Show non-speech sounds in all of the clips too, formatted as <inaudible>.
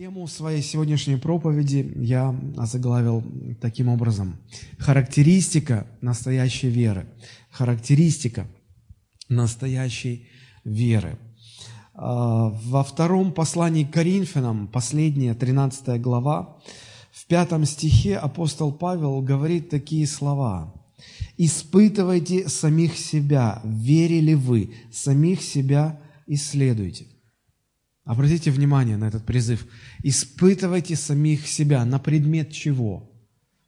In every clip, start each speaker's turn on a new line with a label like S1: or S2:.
S1: Тему своей сегодняшней проповеди я озаглавил таким образом. Характеристика настоящей веры. Характеристика настоящей веры. А, во втором послании к Коринфянам, последняя, 13 глава, в пятом стихе апостол Павел говорит такие слова. «Испытывайте самих себя, верили вы, самих себя исследуйте». Обратите внимание на этот призыв. Испытывайте самих себя на предмет чего?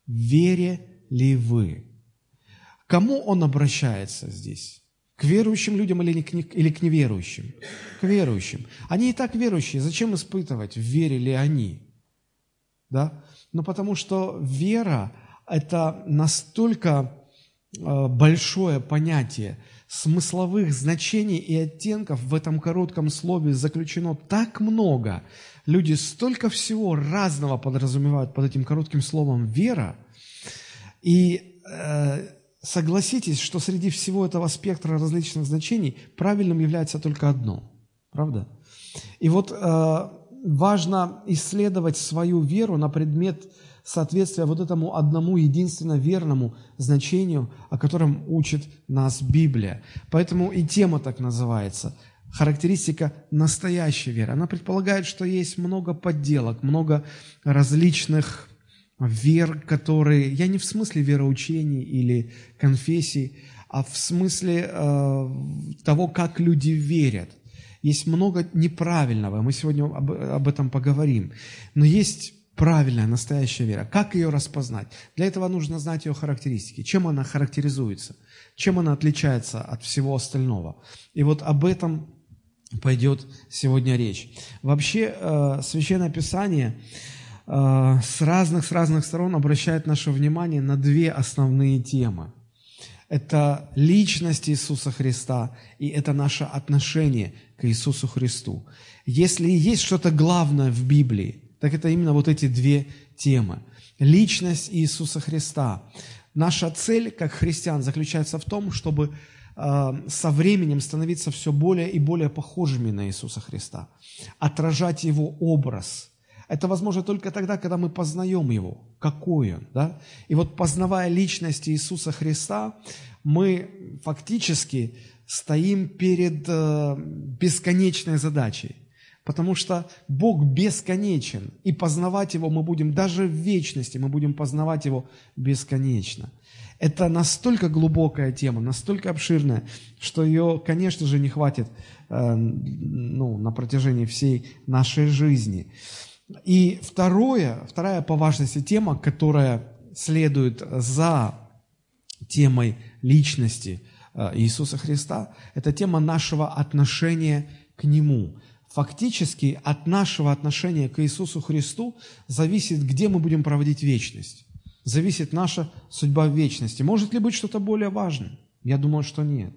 S1: Вере ли вы? Кому он обращается здесь? К верующим людям или, к, или к неверующим? К верующим. Они и так верующие. Зачем испытывать, верили они? Да? Ну, потому что вера – это настолько э, большое понятие, смысловых значений и оттенков в этом коротком слове заключено так много. Люди столько всего разного подразумевают под этим коротким словом «вера». И э, согласитесь, что среди всего этого спектра различных значений правильным является только одно. Правда? И вот э, важно исследовать свою веру на предмет соответствия вот этому одному единственно верному значению, о котором учит нас Библия. Поэтому и тема так называется – характеристика настоящей веры. Она предполагает, что есть много подделок, много различных вер, которые, я не в смысле вероучений или конфессий, а в смысле э, того, как люди верят. Есть много неправильного, мы сегодня об, об этом поговорим. Но есть правильная, настоящая вера. Как ее распознать? Для этого нужно знать ее характеристики. Чем она характеризуется? Чем она отличается от всего остального? И вот об этом пойдет сегодня речь. Вообще, э, Священное Писание э, с разных, с разных сторон обращает наше внимание на две основные темы. Это личность Иисуса Христа и это наше отношение к Иисусу Христу. Если есть что-то главное в Библии, так это именно вот эти две темы. Личность Иисуса Христа. Наша цель, как христиан, заключается в том, чтобы э, со временем становиться все более и более похожими на Иисуса Христа, отражать Его образ. Это возможно только тогда, когда мы познаем Его, какой Он. Да? И вот познавая личность Иисуса Христа, мы фактически стоим перед э, бесконечной задачей потому что Бог бесконечен, и познавать Его мы будем даже в вечности, мы будем познавать Его бесконечно. Это настолько глубокая тема, настолько обширная, что ее, конечно же, не хватит э, ну, на протяжении всей нашей жизни. И второе, вторая по важности тема, которая следует за темой личности э, Иисуса Христа, это тема нашего отношения к Нему – фактически от нашего отношения к Иисусу Христу зависит, где мы будем проводить вечность. Зависит наша судьба в вечности. Может ли быть что-то более важное? Я думаю, что нет.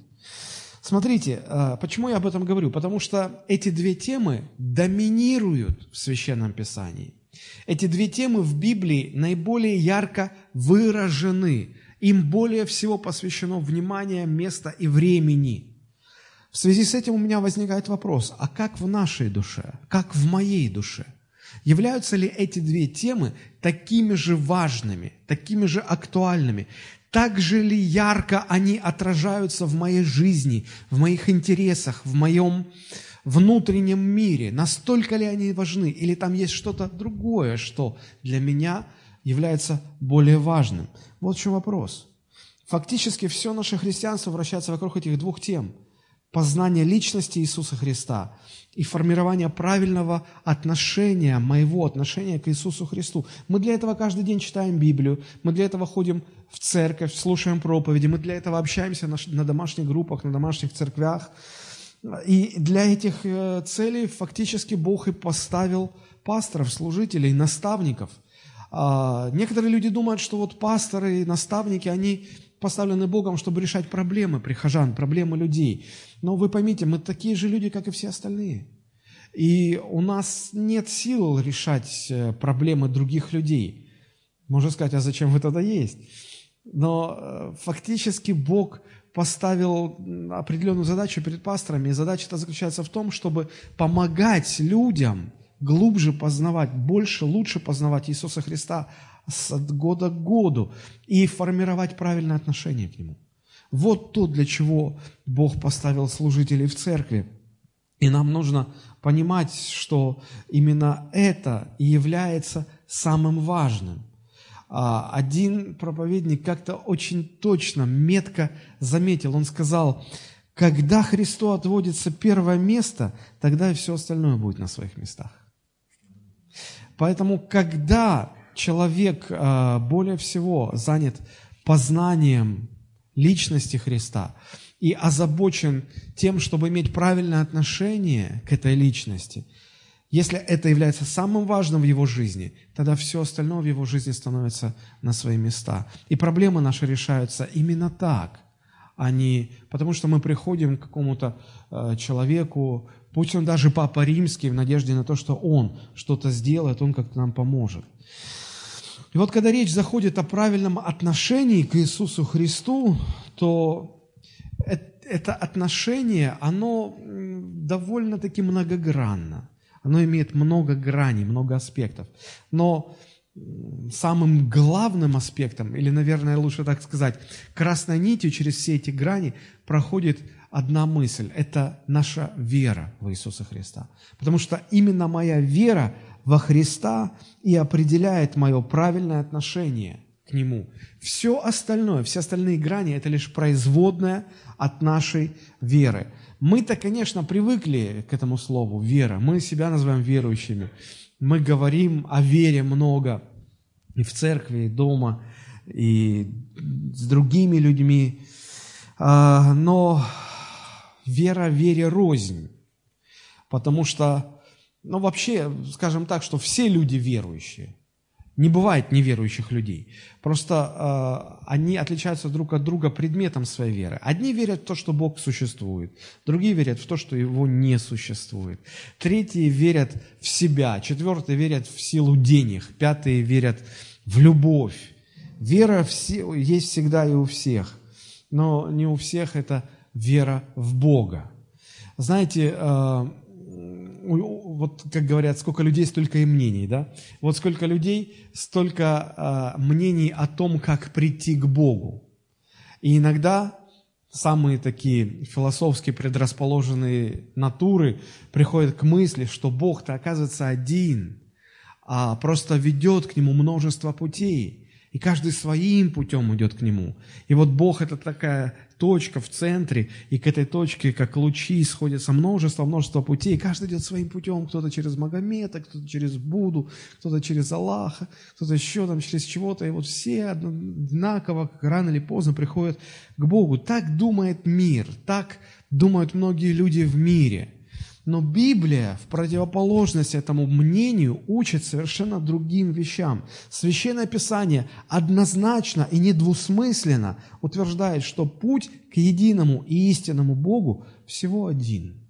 S1: Смотрите, э, почему я об этом говорю? Потому что эти две темы доминируют в Священном Писании. Эти две темы в Библии наиболее ярко выражены. Им более всего посвящено внимание, место и времени – в связи с этим у меня возникает вопрос, а как в нашей душе, как в моей душе? Являются ли эти две темы такими же важными, такими же актуальными? Так же ли ярко они отражаются в моей жизни, в моих интересах, в моем внутреннем мире? Настолько ли они важны? Или там есть что-то другое, что для меня является более важным? Вот в чем вопрос. Фактически все наше христианство вращается вокруг этих двух тем – познание личности Иисуса Христа и формирование правильного отношения, моего отношения к Иисусу Христу. Мы для этого каждый день читаем Библию, мы для этого ходим в церковь, слушаем проповеди, мы для этого общаемся на, на домашних группах, на домашних церквях. И для этих э, целей фактически Бог и поставил пасторов, служителей, наставников. А, некоторые люди думают, что вот пасторы и наставники, они поставлены Богом, чтобы решать проблемы прихожан, проблемы людей. Но вы поймите, мы такие же люди, как и все остальные. И у нас нет сил решать э, проблемы других людей. Можно сказать, а зачем вы тогда есть? Но э, фактически Бог поставил определенную задачу перед пасторами, и задача эта заключается в том, чтобы помогать людям глубже познавать, больше, лучше познавать Иисуса Христа от года к году и формировать правильное отношение к Нему. Вот то, для чего Бог поставил служителей в церкви. И нам нужно понимать, что именно это и является самым важным. А, один проповедник как-то очень точно, метко заметил, он сказал, когда Христу отводится первое место, тогда и все остальное будет на своих местах. Поэтому, когда человек а, более всего занят познанием личности Христа и озабочен тем, чтобы иметь правильное отношение к этой личности, если это является самым важным в его жизни, тогда все остальное в его жизни становится на свои места. И проблемы наши решаются именно так, а не потому, что мы приходим к какому-то э, человеку, пусть он даже папа римский, в надежде на то, что он что-то сделает, он как-то нам поможет. И вот когда речь заходит о правильном отношении к Иисусу Христу, то это отношение, оно довольно-таки многогранно. Оно имеет много граней, много аспектов. Но самым главным аспектом, или, наверное, лучше так сказать, красной нитью через все эти грани проходит одна мысль – это наша вера в Иисуса Христа. Потому что именно моя вера во Христа и определяет мое правильное отношение к Нему. Все остальное, все остальные грани – это лишь производная от нашей веры. Мы-то, конечно, привыкли к этому слову «вера». Мы себя называем верующими. Мы говорим о вере много и в церкви, и дома, и с другими людьми. А, но вера вере рознь, потому что но вообще, скажем так, что все люди верующие. Не бывает неверующих людей. Просто э, они отличаются друг от друга предметом своей веры. Одни верят в то, что Бог существует, другие верят в то, что Его не существует. Третьи верят в себя, четвертые верят в силу денег, пятые верят в любовь. Вера все, есть всегда и у всех, но не у всех это вера в Бога. Знаете, э, вот как говорят, сколько людей, столько и мнений, да? Вот сколько людей, столько э, мнений о том, как прийти к Богу. И иногда самые такие философски предрасположенные натуры приходят к мысли, что Бог-то оказывается один, а просто ведет к Нему множество путей и каждый своим путем идет к Нему. И вот Бог – это такая точка в центре, и к этой точке, как лучи, сходятся множество-множество путей, каждый идет своим путем, кто-то через Магомета, кто-то через Буду, кто-то через Аллаха, кто-то еще там через чего-то, и вот все одинаково, рано или поздно приходят к Богу. Так думает мир, так думают многие люди в мире – но Библия в противоположность этому мнению учит совершенно другим вещам. Священное Писание однозначно и недвусмысленно утверждает, что путь к единому и истинному Богу всего один.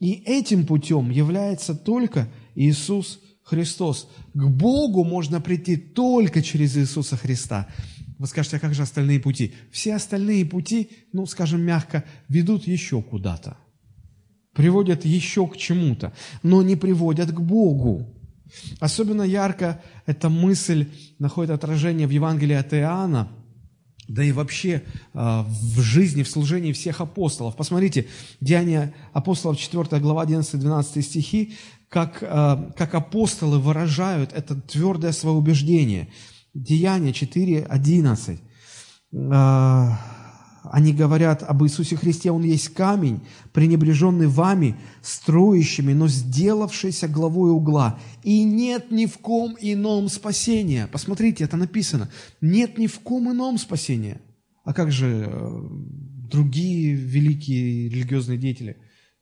S1: И этим путем является только Иисус Христос. К Богу можно прийти только через Иисуса Христа. Вы скажете, а как же остальные пути? Все остальные пути, ну, скажем мягко, ведут еще куда-то приводят еще к чему-то, но не приводят к Богу. Особенно ярко эта мысль находит отражение в Евангелии от Иоанна, да и вообще а, в жизни, в служении всех апостолов. Посмотрите, Деяния апостолов, 4 глава, 11-12 стихи, как, а, как апостолы выражают это твердое свое убеждение. Деяния 4, 11 они говорят об Иисусе Христе, Он есть камень, пренебреженный вами, строящими, но сделавшийся главой угла. И нет ни в ком ином спасения. Посмотрите, это написано. Нет ни в ком ином спасения. А как же э, другие великие религиозные деятели?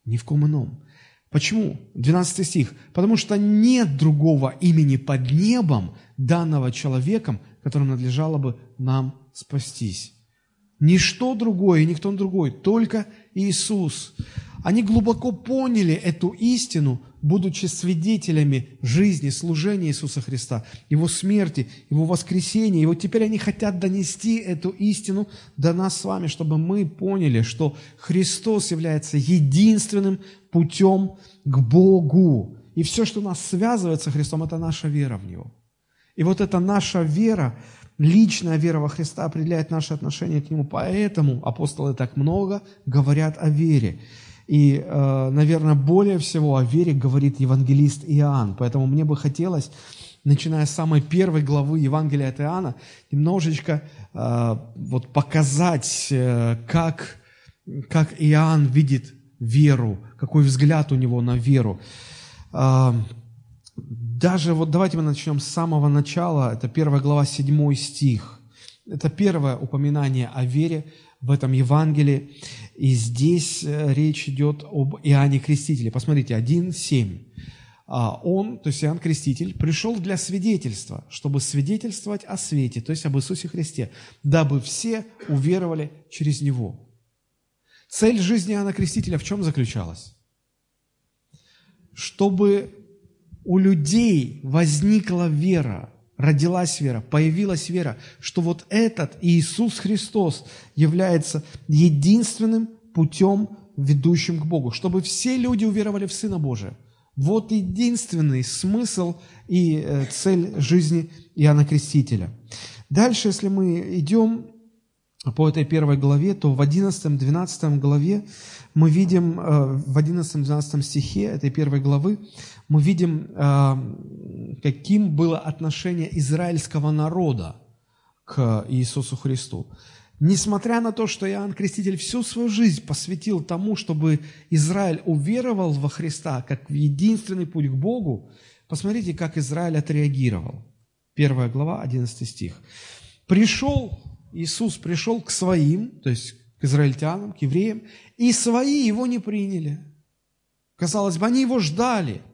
S1: Ни в ком ином. Почему? 12 стих. Потому что нет другого имени под небом, данного человеком, которым надлежало бы нам спастись. Ничто другое никто другой, только Иисус. Они глубоко поняли эту истину, будучи свидетелями жизни, служения Иисуса Христа, Его смерти, Его воскресения. И вот теперь они хотят донести эту истину до нас с вами, чтобы мы поняли, что Христос является единственным путем к Богу. И все, что нас связывает со Христом, это наша вера в Него. И вот эта наша вера, личная вера во Христа определяет наше отношение к Нему. Поэтому апостолы так много говорят о вере. И, э, наверное, более всего о вере говорит евангелист Иоанн. Поэтому мне бы хотелось, начиная с самой первой главы Евангелия от Иоанна, немножечко э, вот показать, э, как, как Иоанн видит веру, какой взгляд у него на веру. Даже вот давайте мы начнем с самого начала, это первая глава, седьмой стих. Это первое упоминание о вере в этом Евангелии. И здесь э, речь идет об Иоанне Крестителе. Посмотрите, 1.7. А, он, то есть Иоанн Креститель, пришел для свидетельства, чтобы свидетельствовать о свете, то есть об Иисусе Христе, дабы все уверовали через Него. Цель жизни Иоанна Крестителя в чем заключалась? Чтобы у людей возникла вера, родилась вера, появилась вера, что вот этот Иисус Христос является единственным путем, ведущим к Богу, чтобы все люди уверовали в Сына Божия. Вот единственный смысл и э, цель жизни Иоанна Крестителя. Дальше, если мы идем по этой первой главе, то в 11-12 главе мы видим, э, в 11-12 стихе этой первой главы, мы видим, э, каким было отношение израильского народа к Иисусу Христу. Несмотря на то, что Иоанн Креститель всю свою жизнь посвятил тому, чтобы Израиль уверовал во Христа как в единственный путь к Богу, посмотрите, как Израиль отреагировал. Первая глава, 11 стих. «Пришел, Иисус пришел к своим, то есть к израильтянам, к евреям, и свои его не приняли». Казалось бы, они его ждали –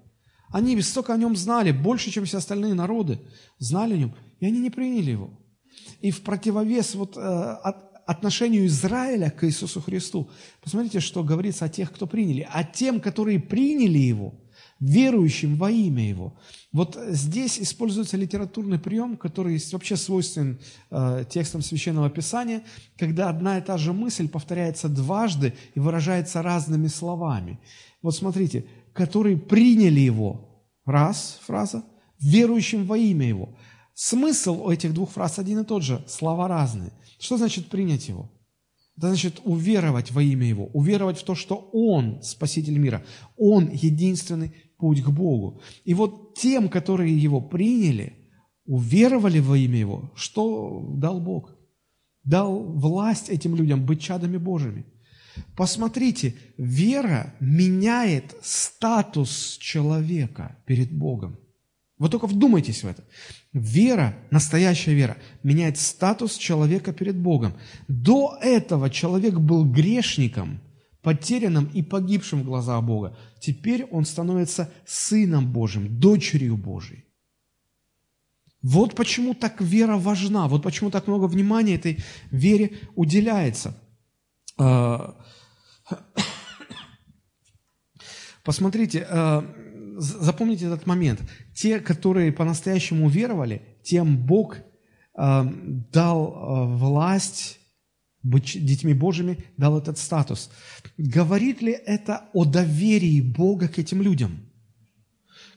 S1: они столько о нем знали, больше, чем все остальные народы знали о нем, и они не приняли его. И в противовес вот, э, отношению Израиля к Иисусу Христу, посмотрите, что говорится о тех, кто приняли. А тем, которые приняли его, верующим во имя его. Вот здесь используется литературный прием, который вообще свойственен э, текстам Священного Писания, когда одна и та же мысль повторяется дважды и выражается разными словами. Вот смотрите, которые приняли Его. Раз фраза. Верующим во имя Его. Смысл у этих двух фраз один и тот же, слова разные. Что значит принять Его? Это значит уверовать во имя Его, уверовать в то, что Он Спаситель мира, Он единственный путь к Богу. И вот тем, которые Его приняли, уверовали во имя Его, что дал Бог? Дал власть этим людям быть чадами Божьими. Посмотрите, вера меняет статус человека перед Богом. Вы только вдумайтесь в это. Вера, настоящая вера, меняет статус человека перед Богом. До этого человек был грешником, потерянным и погибшим в глазах Бога. Теперь он становится сыном Божьим, дочерью Божьей. Вот почему так вера важна, вот почему так много внимания этой вере уделяется. А, <coughs> посмотрите, а, запомните этот момент. Те, которые по-настоящему веровали, тем Бог а, дал власть быть детьми Божьими, дал этот статус. Говорит ли это о доверии Бога к этим людям?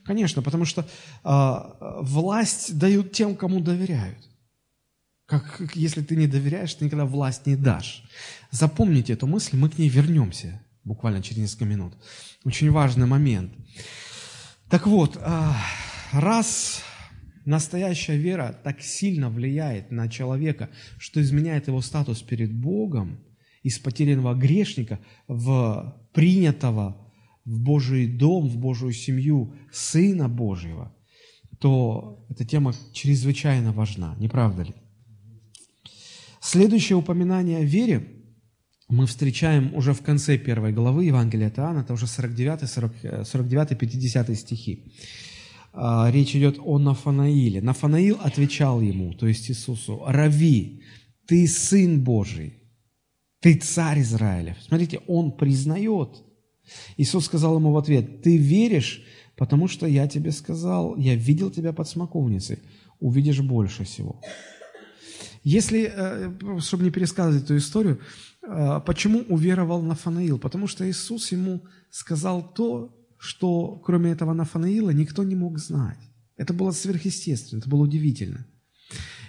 S1: Конечно, потому что власть дают тем, кому доверяют. Как, если ты не доверяешь, ты никогда власть не дашь. Запомните эту мысль, мы к ней вернемся буквально через несколько минут. Очень важный момент. Так вот, а, раз настоящая вера так сильно влияет на человека, что изменяет его статус перед Богом, из потерянного грешника в принятого в Божий дом, в Божию семью Сына Божьего, то эта тема чрезвычайно важна, не правда ли? Следующее упоминание о вере мы встречаем уже в конце первой главы Евангелия от Иоанна, это уже 49, 40, 49 50 стихи. А, речь идет о Нафанаиле. Нафанаил отвечал ему, то есть Иисусу, «Рави, ты Сын Божий, ты Царь Израиля». Смотрите, он признает. Иисус сказал ему в ответ, «Ты веришь, потому что я тебе сказал, я видел тебя под смоковницей, увидишь больше всего». Если, э, чтобы не пересказывать эту историю, э, почему уверовал Нафанаил? Потому что Иисус ему сказал то, что кроме этого Нафанаила никто не мог знать. Это было сверхъестественно, это было удивительно.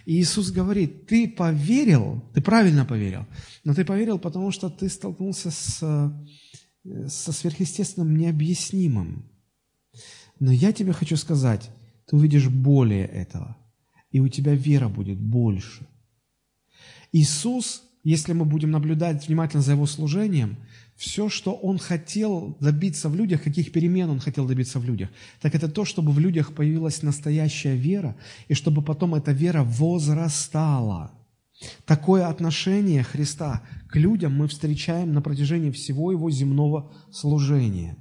S1: И Иисус говорит, ты поверил, ты правильно поверил, но ты поверил, потому что ты столкнулся с, со сверхъестественным необъяснимым. Но я тебе хочу сказать, ты увидишь более этого, и у тебя вера будет больше. Иисус, если мы будем наблюдать внимательно за Его служением, все, что Он хотел добиться в людях, каких перемен Он хотел добиться в людях, так это то, чтобы в людях появилась настоящая вера, и чтобы потом эта вера возрастала. Такое отношение Христа к людям мы встречаем на протяжении всего Его земного служения.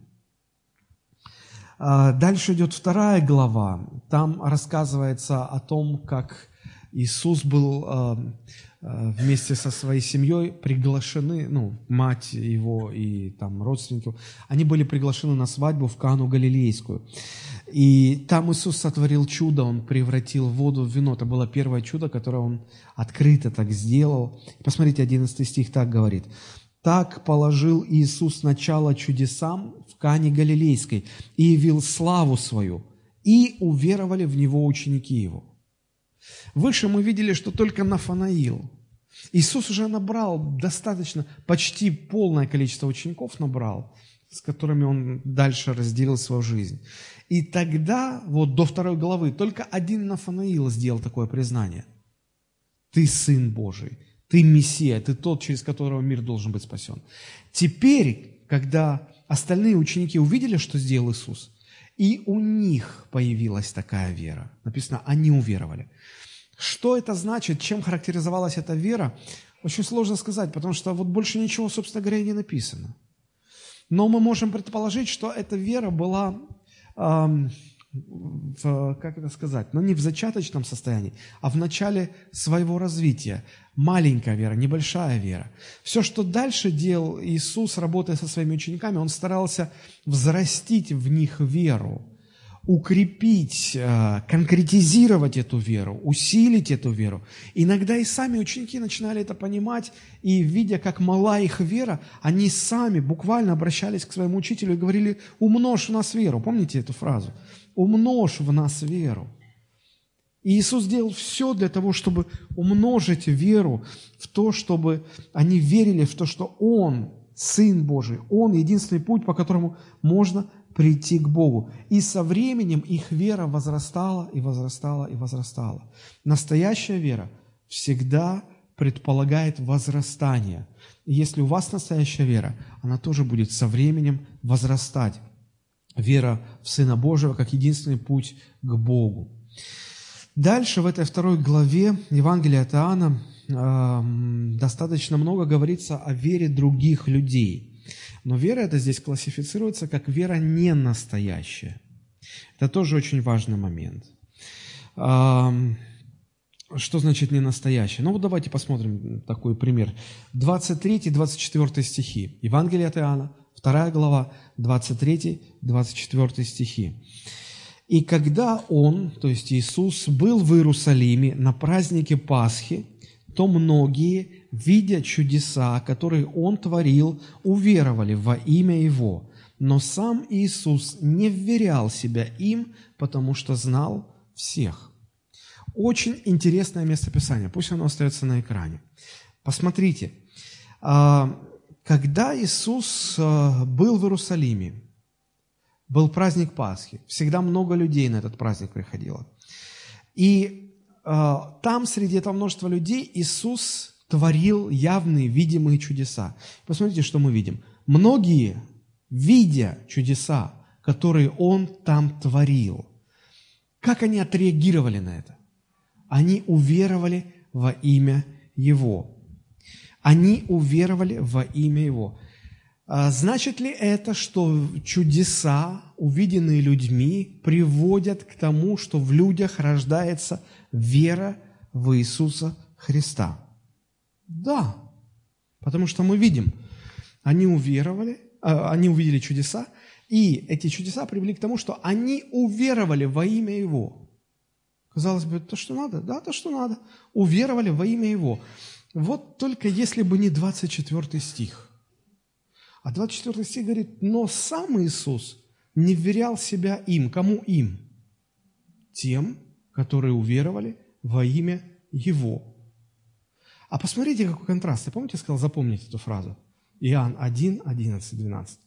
S1: А, дальше идет вторая глава. Там рассказывается о том, как Иисус был а, вместе со своей семьей приглашены, ну, мать его и там родственники, они были приглашены на свадьбу в Кану Галилейскую. И там Иисус сотворил чудо, Он превратил воду в вино. Это было первое чудо, которое Он открыто так сделал. Посмотрите, 11 стих так говорит. «Так положил Иисус начало чудесам в Кане Галилейской и явил славу свою, и уверовали в Него ученики Его». Выше мы видели, что только Нафанаил. Иисус уже набрал достаточно, почти полное количество учеников набрал, с которыми он дальше разделил свою жизнь. И тогда, вот до второй главы, только один Нафанаил сделал такое признание. Ты Сын Божий, ты Мессия, ты тот, через которого мир должен быть спасен. Теперь, когда остальные ученики увидели, что сделал Иисус, и у них появилась такая вера. Написано, они уверовали. Что это значит, чем характеризовалась эта вера, очень сложно сказать, потому что вот больше ничего, собственно говоря, не написано. Но мы можем предположить, что эта вера была, эм, в, как это сказать, ну не в зачаточном состоянии, а в начале своего развития. Маленькая вера, небольшая вера. Все, что дальше делал Иисус, работая со своими учениками, Он старался взрастить в них веру укрепить, э, конкретизировать эту веру, усилить эту веру. Иногда и сами ученики начинали это понимать, и видя, как мала их вера, они сами буквально обращались к своему учителю и говорили, умножь в нас веру. Помните эту фразу? Умножь в нас веру. И Иисус сделал все для того, чтобы умножить веру в то, чтобы они верили в то, что Он, Сын Божий, Он единственный путь, по которому можно прийти к Богу. И со временем их вера возрастала и возрастала и возрастала. Настоящая вера всегда предполагает возрастание. И если у вас настоящая вера, она тоже будет со временем возрастать. Вера в Сына Божьего как единственный путь к Богу. Дальше в этой второй главе Евангелия от Иоанна э, достаточно много говорится о вере других людей – но вера это здесь классифицируется как вера не настоящая. Это тоже очень важный момент. Что значит не настоящее? Ну вот давайте посмотрим такой пример. 23-24 стихи. Евангелие от Иоанна, 2 глава, 23-24 стихи. «И когда Он, то есть Иисус, был в Иерусалиме на празднике Пасхи, то многие, видя чудеса, которые Он творил, уверовали во имя Его. Но сам Иисус не вверял себя им, потому что знал всех. Очень интересное местописание, пусть оно остается на экране. Посмотрите, а, когда Иисус а, был в Иерусалиме, был праздник Пасхи, всегда много людей на этот праздник приходило. И а, там, среди этого множества людей, Иисус творил явные, видимые чудеса. Посмотрите, что мы видим. Многие, видя чудеса, которые Он там творил, как они отреагировали на это? Они уверовали во имя Его. Они уверовали во имя Его. А значит ли это, что чудеса, увиденные людьми, приводят к тому, что в людях рождается вера в Иисуса Христа? Да, потому что мы видим, они уверовали, а, они увидели чудеса, и эти чудеса привели к тому, что они уверовали во имя Его. Казалось бы, то, что надо? Да, то, что надо. Уверовали во имя Его. Вот только если бы не 24 стих. А 24 стих говорит, но сам Иисус не вверял себя им. Кому им? Тем, которые уверовали во имя Его. А посмотрите, какой контраст. Я помните, я сказал запомнить эту фразу? Иоанн 1, 11, 12.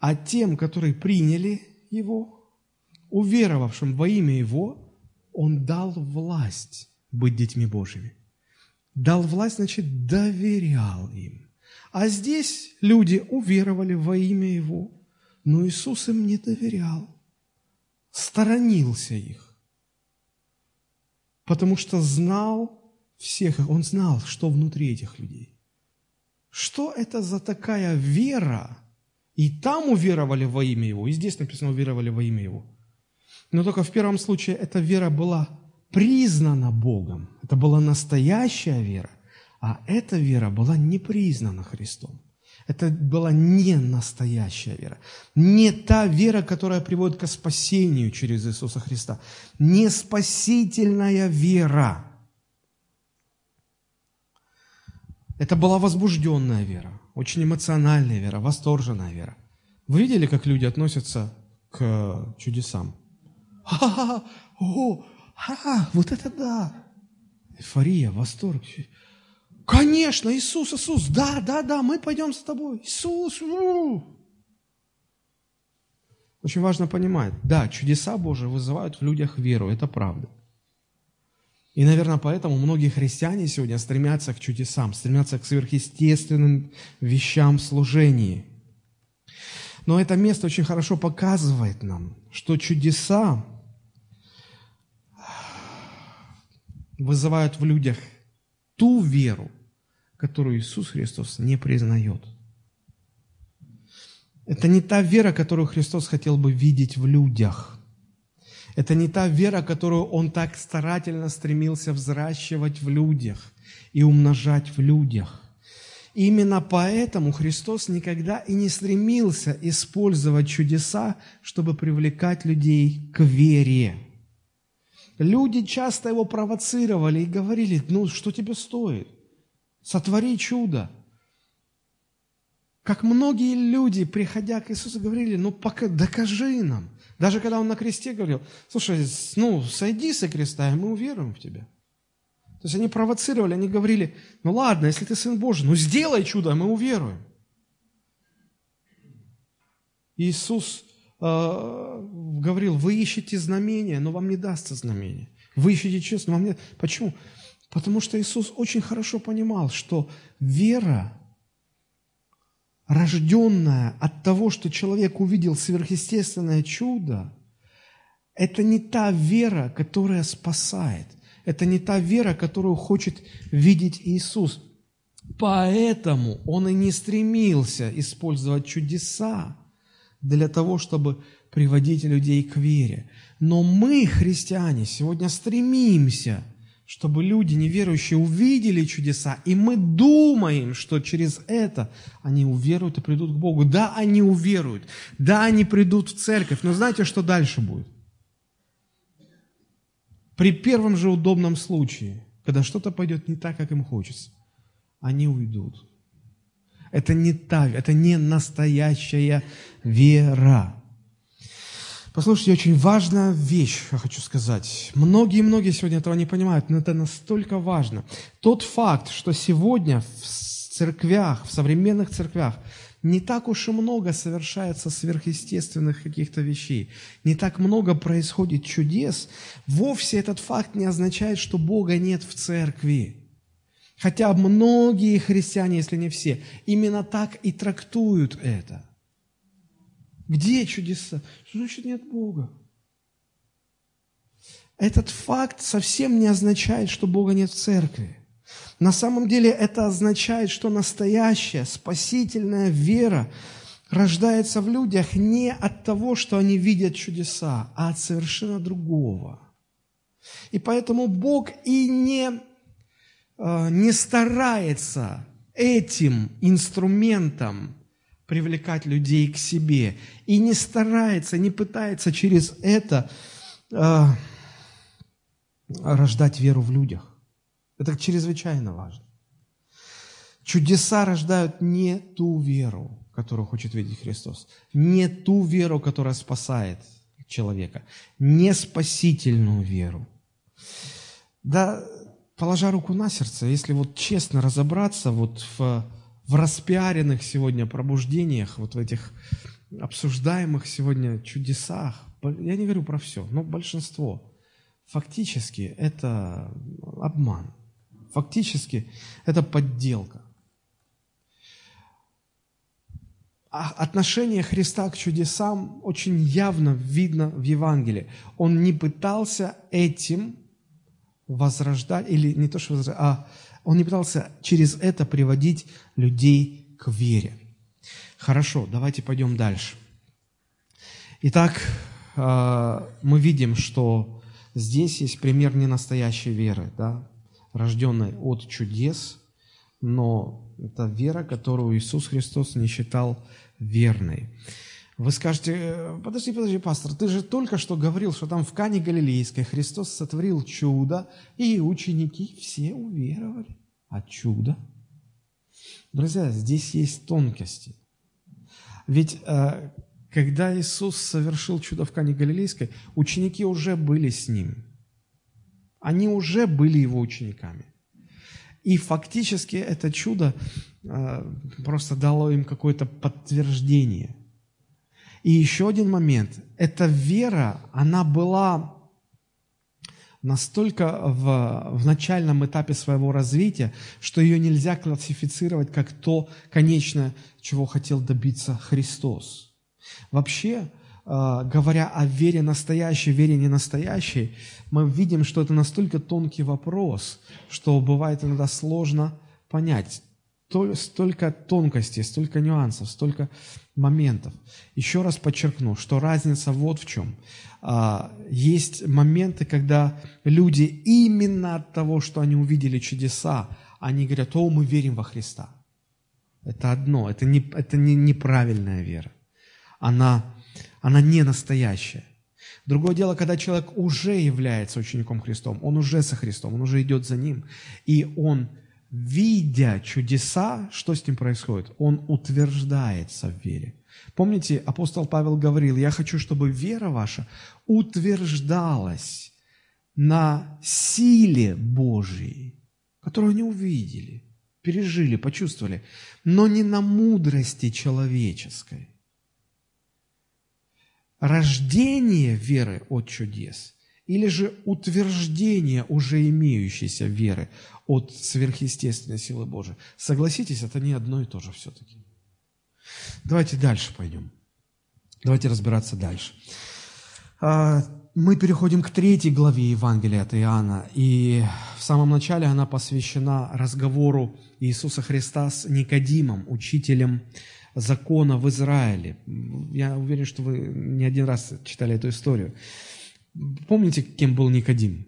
S1: А тем, которые приняли Его, уверовавшим во имя Его, Он дал власть быть детьми Божьими. Дал власть, значит, доверял им. А здесь люди уверовали во имя Его, но Иисус им не доверял, сторонился их, потому что знал всех их, Он знал, что внутри этих людей. Что это за такая вера? И там уверовали во имя Его, и здесь написано уверовали во имя Его. Но только в первом случае эта вера была признана Богом. Это была настоящая вера. А эта вера была не признана Христом. Это была не настоящая вера. Не та вера, которая приводит к спасению через Иисуса Христа. Не спасительная вера. Это была возбужденная вера, очень эмоциональная вера, восторженная вера. Вы видели, как люди относятся к чудесам? Ха-ха-ха, о, ха, вот это да! Эйфория, восторг. Конечно, Иисус, Иисус, да, да, да, мы пойдем с тобой. Иисус, у! Очень важно понимать, да, чудеса Божии вызывают в людях веру, это правда. И, наверное, поэтому многие христиане сегодня стремятся к чудесам, стремятся к сверхъестественным вещам в служении. Но это место очень хорошо показывает нам, что чудеса вызывают в людях ту веру, которую Иисус Христос не признает. Это не та вера, которую Христос хотел бы видеть в людях. Это не та вера, которую он так старательно стремился взращивать в людях и умножать в людях. Именно поэтому Христос никогда и не стремился использовать чудеса, чтобы привлекать людей к вере. Люди часто его провоцировали и говорили, ну что тебе стоит? Сотвори чудо. Как многие люди, приходя к Иисусу, говорили, ну пока докажи нам. Даже когда он на кресте говорил, слушай, ну, сойди со креста, и мы уверуем в тебя. То есть они провоцировали, они говорили, ну ладно, если ты Сын Божий, ну сделай чудо, мы уверуем. Иисус э, говорил, вы ищете знамения, но вам не дастся знамение. Вы ищете честно, вам нет. Почему? Потому что Иисус очень хорошо понимал, что вера рожденная от того, что человек увидел сверхъестественное чудо, это не та вера, которая спасает. Это не та вера, которую хочет видеть Иисус. Поэтому он и не стремился использовать чудеса для того, чтобы приводить людей к вере. Но мы, христиане, сегодня стремимся – чтобы люди неверующие увидели чудеса, и мы думаем, что через это они уверуют и придут к Богу. Да, они уверуют, да, они придут в церковь, но знаете, что дальше будет? При первом же удобном случае, когда что-то пойдет не так, как им хочется, они уйдут. Это не та, это не настоящая вера. Послушайте, очень важная вещь, я хочу сказать. Многие-многие сегодня этого не понимают, но это настолько важно. Тот факт, что сегодня в церквях, в современных церквях, не так уж и много совершается сверхъестественных каких-то вещей, не так много происходит чудес, вовсе этот факт не означает, что Бога нет в церкви. Хотя многие христиане, если не все, именно так и трактуют это – где чудеса? Что значит нет Бога? Этот факт совсем не означает, что Бога нет в церкви. На самом деле это означает, что настоящая спасительная вера рождается в людях не от того, что они видят чудеса, а от совершенно другого. И поэтому Бог и не, э, не старается этим инструментом привлекать людей к себе. И не старается, не пытается через это э, рождать веру в людях. Это чрезвычайно важно. Чудеса рождают не ту веру, которую хочет видеть Христос, не ту веру, которая спасает человека, не спасительную веру. Да, положа руку на сердце, если вот честно разобраться вот в, в распиаренных сегодня пробуждениях, вот в этих обсуждаемых сегодня чудесах, я не говорю про все, но большинство, фактически это обман, фактически это подделка. А отношение Христа к чудесам очень явно видно в Евангелии. Он не пытался этим возрождать, или не то, что возрождать, а он не пытался через это приводить людей к вере. Хорошо, давайте пойдем дальше. Итак, э, мы видим, что здесь есть пример ненастоящей веры, да, рожденной от чудес, но это вера, которую Иисус Христос не считал верной. Вы скажете, «Э, подожди, подожди, пастор, ты же только что говорил, что там в Кане Галилейской Христос сотворил чудо, и ученики все уверовали. А чудо? Друзья, здесь есть тонкости. Ведь э, когда Иисус совершил чудо в Кане Галилейской, ученики уже были с Ним. Они уже были Его учениками. И фактически это чудо э, просто дало им какое-то подтверждение. И еще один момент. Эта вера, она была настолько в, в начальном этапе своего развития, что ее нельзя классифицировать как то конечное, чего хотел добиться Христос. Вообще, Э, говоря о вере настоящей, вере не настоящей, мы видим, что это настолько тонкий вопрос, что бывает иногда сложно понять. Столько тонкостей, столько нюансов, столько моментов. Еще раз подчеркну, что разница вот в чем. А, есть моменты, когда люди именно от того, что они увидели чудеса, они говорят, о, мы верим во Христа. Это одно, это, не, это не, неправильная вера. Она она не настоящая. Другое дело, когда человек уже является учеником Христом, он уже со Христом, он уже идет за Ним, и он, видя чудеса, что с ним происходит? Он утверждается в вере. Помните, апостол Павел говорил, я хочу, чтобы вера ваша утверждалась на силе Божьей, которую они увидели, пережили, почувствовали, но не на мудрости человеческой рождение веры от чудес или же утверждение уже имеющейся веры от сверхъестественной силы Божией. Согласитесь, это не одно и то же все-таки. Давайте дальше пойдем. Давайте разбираться дальше. А, мы переходим к третьей главе Евангелия от Иоанна, и в самом начале она посвящена разговору Иисуса Христа с Никодимом, учителем закона в Израиле. Я уверен, что вы не один раз читали эту историю. Помните, кем был Никодим?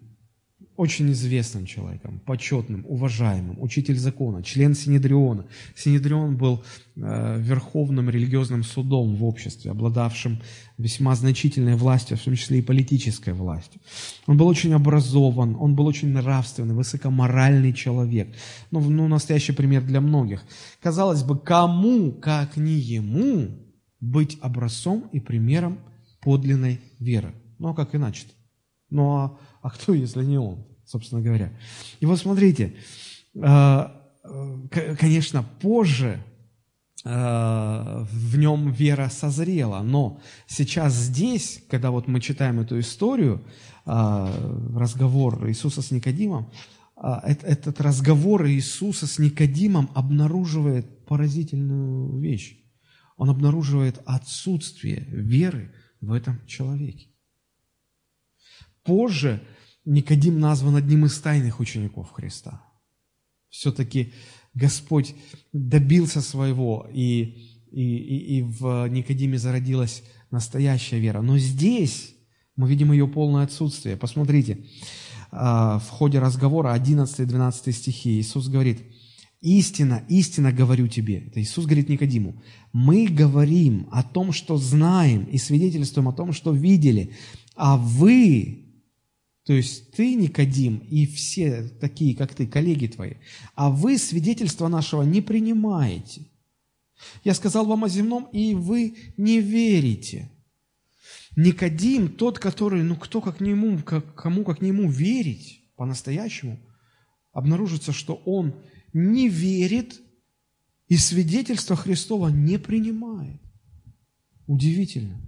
S1: Очень известным человеком, почетным, уважаемым, учитель закона, член Синедриона. Синедрион был э, верховным религиозным судом в обществе, обладавшим весьма значительной властью, в том числе и политической властью. Он был очень образован, он был очень нравственный, высокоморальный человек. Ну, ну, настоящий пример для многих. Казалось бы, кому, как не ему, быть образцом и примером подлинной веры? Ну, а как иначе-то? Ну, а, а кто, если не он? собственно говоря. И вот смотрите, э, э, конечно, позже э, в нем вера созрела, но сейчас здесь, когда вот мы читаем эту историю, разговор Иисуса с Никодимом, этот разговор Иисуса с Никодимом обнаруживает поразительную вещь. Он обнаруживает отсутствие веры в этом человеке. Позже Никодим назван одним из тайных учеников Христа. Все-таки Господь добился своего, и, и, и, и в Никодиме зародилась настоящая вера. Но здесь мы видим ее полное отсутствие. Посмотрите, а, в ходе разговора 11-12 стихи Иисус говорит, «Истина, истина говорю тебе». Это Иисус говорит Никодиму. «Мы говорим о том, что знаем, и свидетельствуем о том, что видели, а вы То есть ты, Никодим, и все такие, как ты, коллеги твои, а вы свидетельство нашего не принимаете. Я сказал вам о земном, и вы не верите. Никодим, тот, который, ну кто как не ему, как, кому как не ему верить по-настоящему, обнаружится, что он не верит и свидетельство Христова не принимает. Удивительно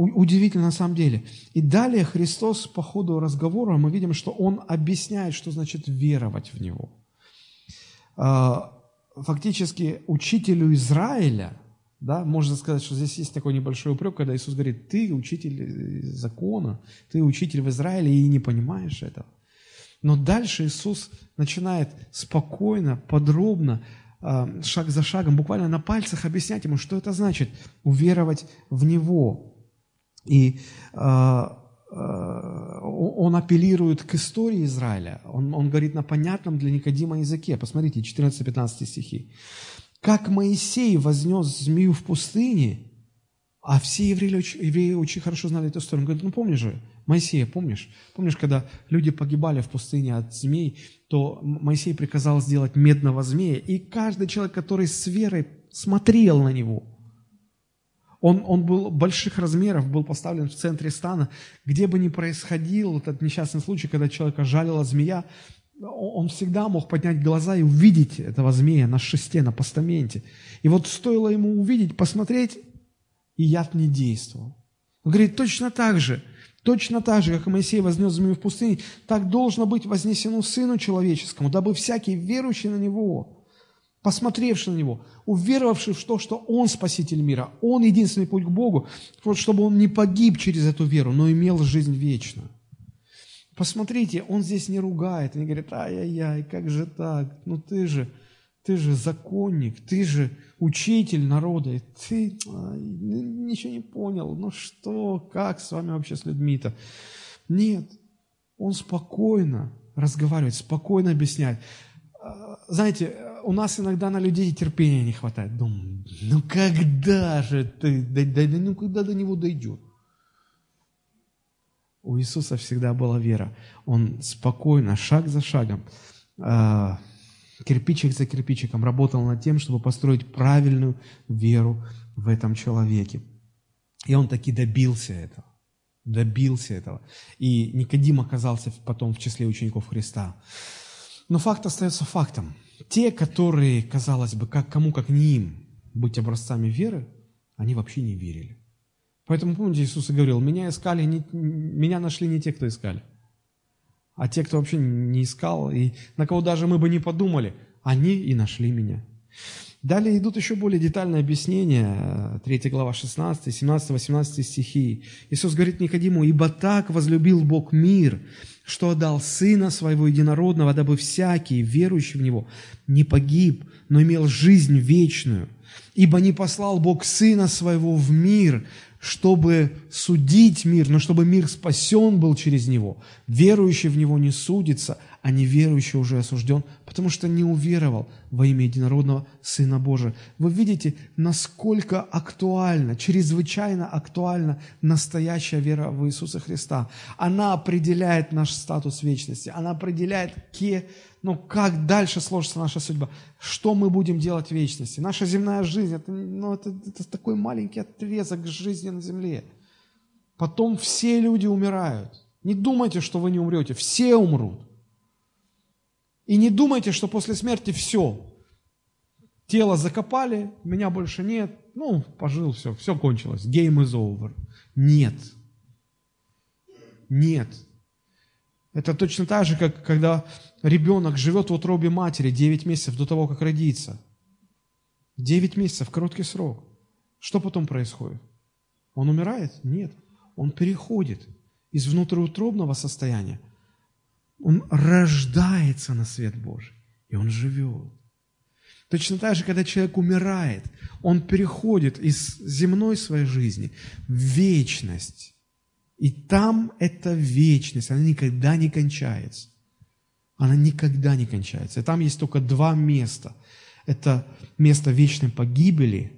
S1: удивительно на самом деле. И далее Христос по ходу разговора, мы видим, что Он объясняет, что значит веровать в Него. А, фактически учителю Израиля, да, можно сказать, что здесь есть такой небольшой упрек, когда Иисус говорит, ты учитель закона, ты учитель в Израиле и не понимаешь этого. Но дальше Иисус начинает спокойно, подробно, а, шаг за шагом, буквально на пальцах объяснять ему, что это значит уверовать в Него. И э, он апеллирует к истории Израиля. Он, он говорит на понятном для Никодима языке. Посмотрите, 14-15 стихи. «Как Моисей вознес змею в пустыне, а все евреи, евреи очень хорошо знали эту историю. Он говорит, ну помнишь же, Моисея, помнишь? Помнишь, когда люди погибали в пустыне от змей, то Моисей приказал сделать медного змея, и каждый человек, который с верой смотрел на него – он, он был больших размеров, был поставлен в центре стана. Где бы ни происходил этот несчастный случай, когда человека жалила змея, он всегда мог поднять глаза и увидеть этого змея на шесте, на постаменте. И вот стоило ему увидеть, посмотреть, и яд не действовал. Он говорит, точно так же, точно так же, как Моисей вознес змею в пустыне, так должно быть вознесено Сыну Человеческому, дабы всякий верующий на Него посмотревший на Него, уверовавший в то, что Он Спаситель мира, Он единственный путь к Богу, вот чтобы он не погиб через эту веру, но имел жизнь вечную. Посмотрите, Он здесь не ругает, не говорит, ай-яй-яй, как же так, ну ты же, ты же законник, ты же учитель народа, и ты ай, ничего не понял, ну что, как с вами вообще с людьми-то? Нет, Он спокойно разговаривает, спокойно объясняет. А, знаете, у нас иногда на людей терпения не хватает. Думаю, ну когда же ты, да, да, да, ну когда до него дойдет? У Иисуса всегда была вера. Он спокойно, шаг за шагом, э, кирпичик за кирпичиком работал над тем, чтобы построить правильную веру в этом человеке. И он таки добился этого. Добился этого. И Никодим оказался потом в числе учеников Христа. Но факт остается фактом. Те, которые, казалось бы, как, кому как не им быть образцами веры, они вообще не верили. Поэтому, помните, Иисус и говорил, меня искали, не, меня нашли не те, кто искали, а те, кто вообще не искал, и на кого даже мы бы не подумали, они и нашли меня. Далее идут еще более детальные объяснения, 3 глава 16, 17, 18 стихи. Иисус говорит Никодиму, «Ибо так возлюбил Бог мир, что отдал Сына Своего Единородного, дабы всякий, верующий в Него, не погиб, но имел жизнь вечную. Ибо не послал Бог Сына Своего в мир, чтобы судить мир, но чтобы мир спасен был через Него. Верующий в Него не судится, а неверующий уже осужден, потому что не уверовал во имя единородного Сына Божия. Вы видите, насколько актуальна, чрезвычайно актуальна настоящая вера в Иисуса Христа. Она определяет наш статус вечности, она определяет, ке, ну, как дальше сложится наша судьба, что мы будем делать в вечности. Наша земная жизнь, это, ну, это, это такой маленький отрезок жизни на земле. Потом все люди умирают. Не думайте, что вы не умрете, все умрут. И не думайте, что после смерти все. Тело закопали, меня больше нет, ну, пожил, все, все кончилось, game is over. Нет. Нет. Это точно так же, как когда ребенок живет в утробе матери 9 месяцев до того, как родится. 9 месяцев, короткий срок. Что потом происходит? Он умирает? Нет. Он переходит из внутриутробного состояния. Он рождается на свет Божий, и он живет. Точно так же, когда человек умирает, он переходит из земной своей жизни в вечность. И там эта вечность, она никогда не кончается. Она никогда не кончается. И там есть только два места. Это место вечной погибели,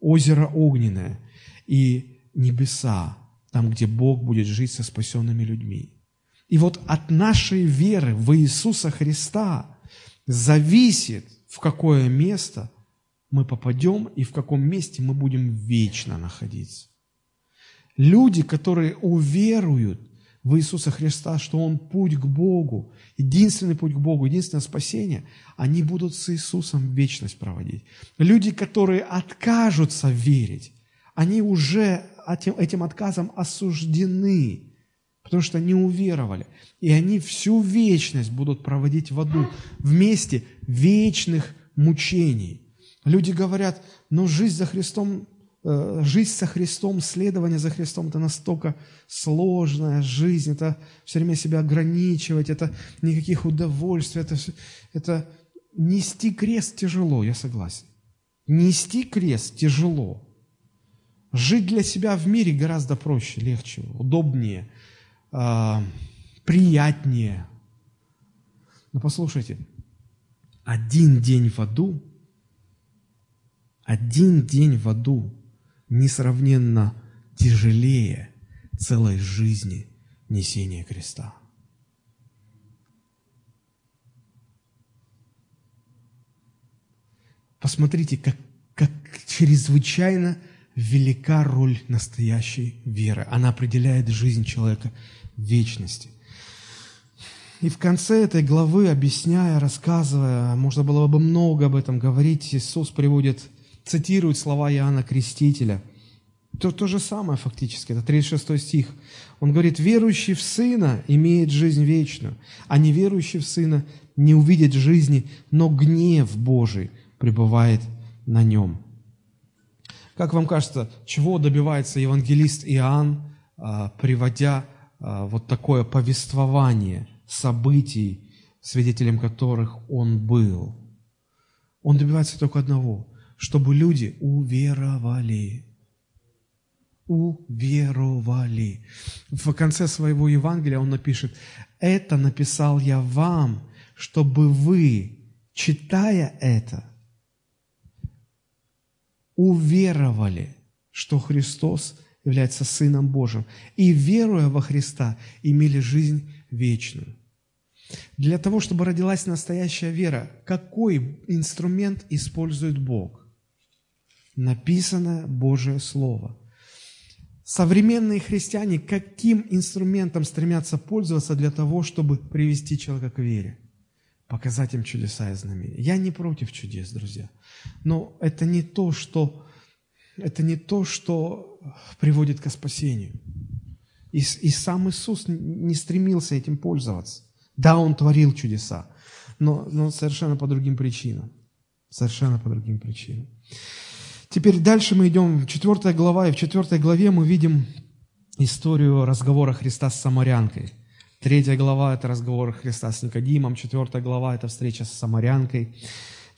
S1: озеро огненное и небеса, там, где Бог будет жить со спасенными людьми. И вот от нашей веры в Иисуса Христа зависит, в какое место мы попадем и в каком месте мы будем вечно находиться. Люди, которые уверуют в Иисуса Христа, что Он путь к Богу, единственный путь к Богу, единственное спасение, они будут с Иисусом вечность проводить. Люди, которые откажутся верить, они уже этим, этим отказом осуждены, потому что не уверовали. И они всю вечность будут проводить в аду вместе вечных мучений. Люди говорят, но жизнь за Христом Э, жизнь со Христом, следование за Христом, это настолько сложная жизнь, это все время себя ограничивать, это никаких удовольствий, это, это нести крест тяжело, я согласен. Нести крест тяжело. Жить для себя в мире гораздо проще, легче, удобнее, э, приятнее. Но послушайте, один день в аду, один день в аду несравненно тяжелее целой жизни несения креста. Посмотрите, как, как чрезвычайно велика роль настоящей веры. Она определяет жизнь человека вечности. И в конце этой главы, объясняя, рассказывая, можно было бы много об этом говорить, Иисус приводит цитирует слова Иоанна Крестителя. То, то же самое фактически, это 36 стих. Он говорит, верующий в Сына имеет жизнь вечную, а неверующий в Сына не увидит жизни, но гнев Божий пребывает на нем. Как вам кажется, чего добивается евангелист Иоанн, а, приводя вот такое повествование событий, свидетелем которых он был? Он добивается только одного – чтобы люди уверовали. Уверовали. В конце своего Евангелия он напишет, это написал я вам, чтобы вы, читая это, уверовали, что Христос является Сыном Божьим, и, веруя во Христа, имели жизнь вечную. Для того, чтобы родилась настоящая вера, какой инструмент использует Бог? написано Божие Слово. Современные христиане каким инструментом стремятся пользоваться для того, чтобы привести человека к вере? Показать им чудеса и знамения. Я не против чудес, друзья. Но это не то, что, это не то, что приводит к спасению. И, и сам Иисус не стремился этим пользоваться. Да, Он творил чудеса, но, но совершенно по другим причинам. Совершенно по другим причинам. Теперь дальше мы идем в 4 глава, и в 4 главе мы видим историю разговора Христа с самарянкой. Третья глава – это разговор Христа с Никодимом, четвертая глава – это встреча с самарянкой.